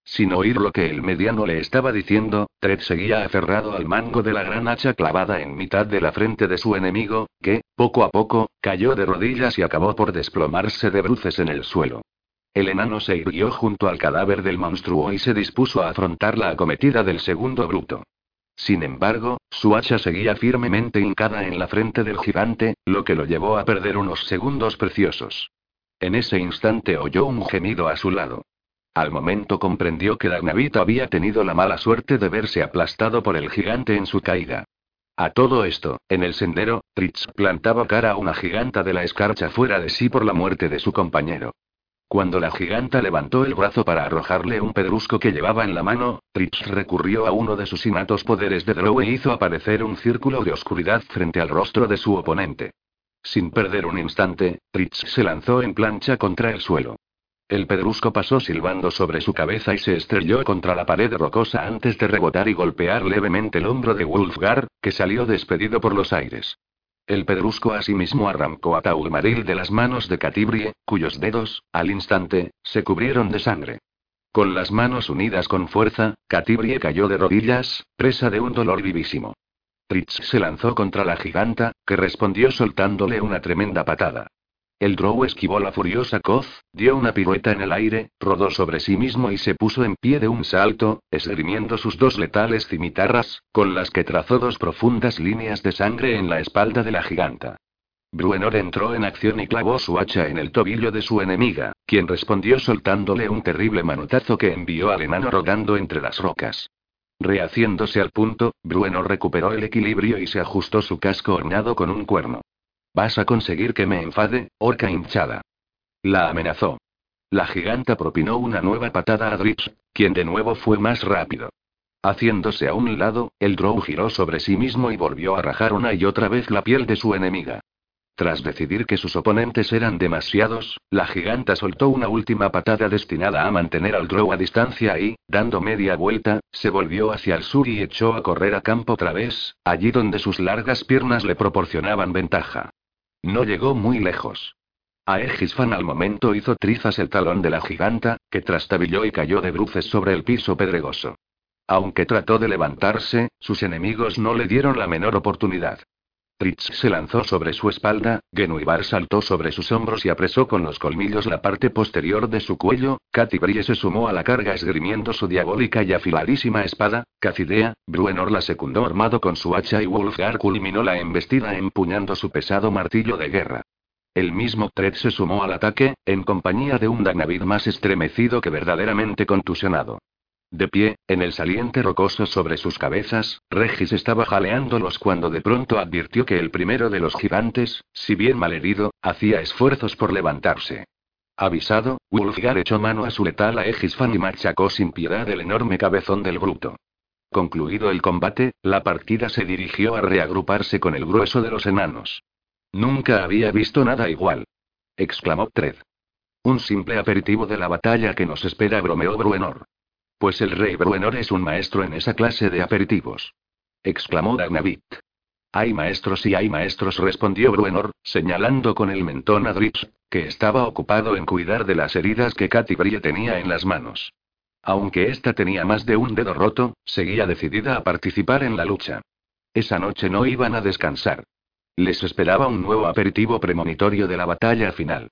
Sin oír lo que el mediano le estaba diciendo, Tred seguía aferrado al mango de la gran hacha clavada en mitad de la frente de su enemigo, que, poco a poco, cayó de rodillas y acabó por desplomarse de bruces en el suelo. El enano se irguió junto al cadáver del monstruo y se dispuso a afrontar la acometida del segundo bruto. Sin embargo, su hacha seguía firmemente hincada en la frente del gigante, lo que lo llevó a perder unos segundos preciosos. En ese instante oyó un gemido a su lado. Al momento comprendió que Dagnavit había tenido la mala suerte de verse aplastado por el gigante en su caída. A todo esto, en el sendero, Tritz plantaba cara a una giganta de la escarcha fuera de sí por la muerte de su compañero. Cuando la giganta levantó el brazo para arrojarle un pedrusco que llevaba en la mano, Tritz recurrió a uno de sus innatos poderes de Drow e hizo aparecer un círculo de oscuridad frente al rostro de su oponente. Sin perder un instante, Tritz se lanzó en plancha contra el suelo. El pedrusco pasó silbando sobre su cabeza y se estrelló contra la pared rocosa antes de rebotar y golpear levemente el hombro de Wulfgar, que salió despedido por los aires. El pedrusco asimismo arrancó a Taulmaril de las manos de Catibrie, cuyos dedos, al instante, se cubrieron de sangre. Con las manos unidas con fuerza, Catibrie cayó de rodillas, presa de un dolor vivísimo. Tritz se lanzó contra la giganta, que respondió soltándole una tremenda patada. El Drow esquivó la furiosa coz, dio una pirueta en el aire, rodó sobre sí mismo y se puso en pie de un salto, esgrimiendo sus dos letales cimitarras, con las que trazó dos profundas líneas de sangre en la espalda de la giganta. Bruenor entró en acción y clavó su hacha en el tobillo de su enemiga, quien respondió soltándole un terrible manotazo que envió al enano rodando entre las rocas. Rehaciéndose al punto, Bruenor recuperó el equilibrio y se ajustó su casco ornado con un cuerno. Vas a conseguir que me enfade, orca hinchada. La amenazó. La giganta propinó una nueva patada a Dritz, quien de nuevo fue más rápido. Haciéndose a un lado, el Drow giró sobre sí mismo y volvió a rajar una y otra vez la piel de su enemiga. Tras decidir que sus oponentes eran demasiados, la giganta soltó una última patada destinada a mantener al Drow a distancia y, dando media vuelta, se volvió hacia el sur y echó a correr a campo través, allí donde sus largas piernas le proporcionaban ventaja. No llegó muy lejos. Aegisfan al momento hizo trizas el talón de la giganta, que trastabilló y cayó de bruces sobre el piso pedregoso. Aunque trató de levantarse, sus enemigos no le dieron la menor oportunidad. Tritz se lanzó sobre su espalda, Genuibar saltó sobre sus hombros y apresó con los colmillos la parte posterior de su cuello, Catibrie se sumó a la carga esgrimiendo su diabólica y afiladísima espada, Cacidea, Bruenor la secundó armado con su hacha y Wulfgar culminó la embestida empuñando su pesado martillo de guerra. El mismo Tred se sumó al ataque, en compañía de un Dagnavid más estremecido que verdaderamente contusionado. De pie, en el saliente rocoso sobre sus cabezas, Regis estaba jaleándolos cuando de pronto advirtió que el primero de los gigantes, si bien malherido, hacía esfuerzos por levantarse. Avisado, Wulfgar echó mano a su letal a Egisfan y machacó sin piedad el enorme cabezón del bruto. Concluido el combate, la partida se dirigió a reagruparse con el grueso de los enanos. Nunca había visto nada igual. exclamó Tred. Un simple aperitivo de la batalla que nos espera, bromeó Bruenor. Pues el rey Bruenor es un maestro en esa clase de aperitivos. Exclamó Dagnavit. Hay maestros y hay maestros, respondió Bruenor, señalando con el mentón a Drips, que estaba ocupado en cuidar de las heridas que Katy Brie tenía en las manos. Aunque ésta tenía más de un dedo roto, seguía decidida a participar en la lucha. Esa noche no iban a descansar. Les esperaba un nuevo aperitivo premonitorio de la batalla final.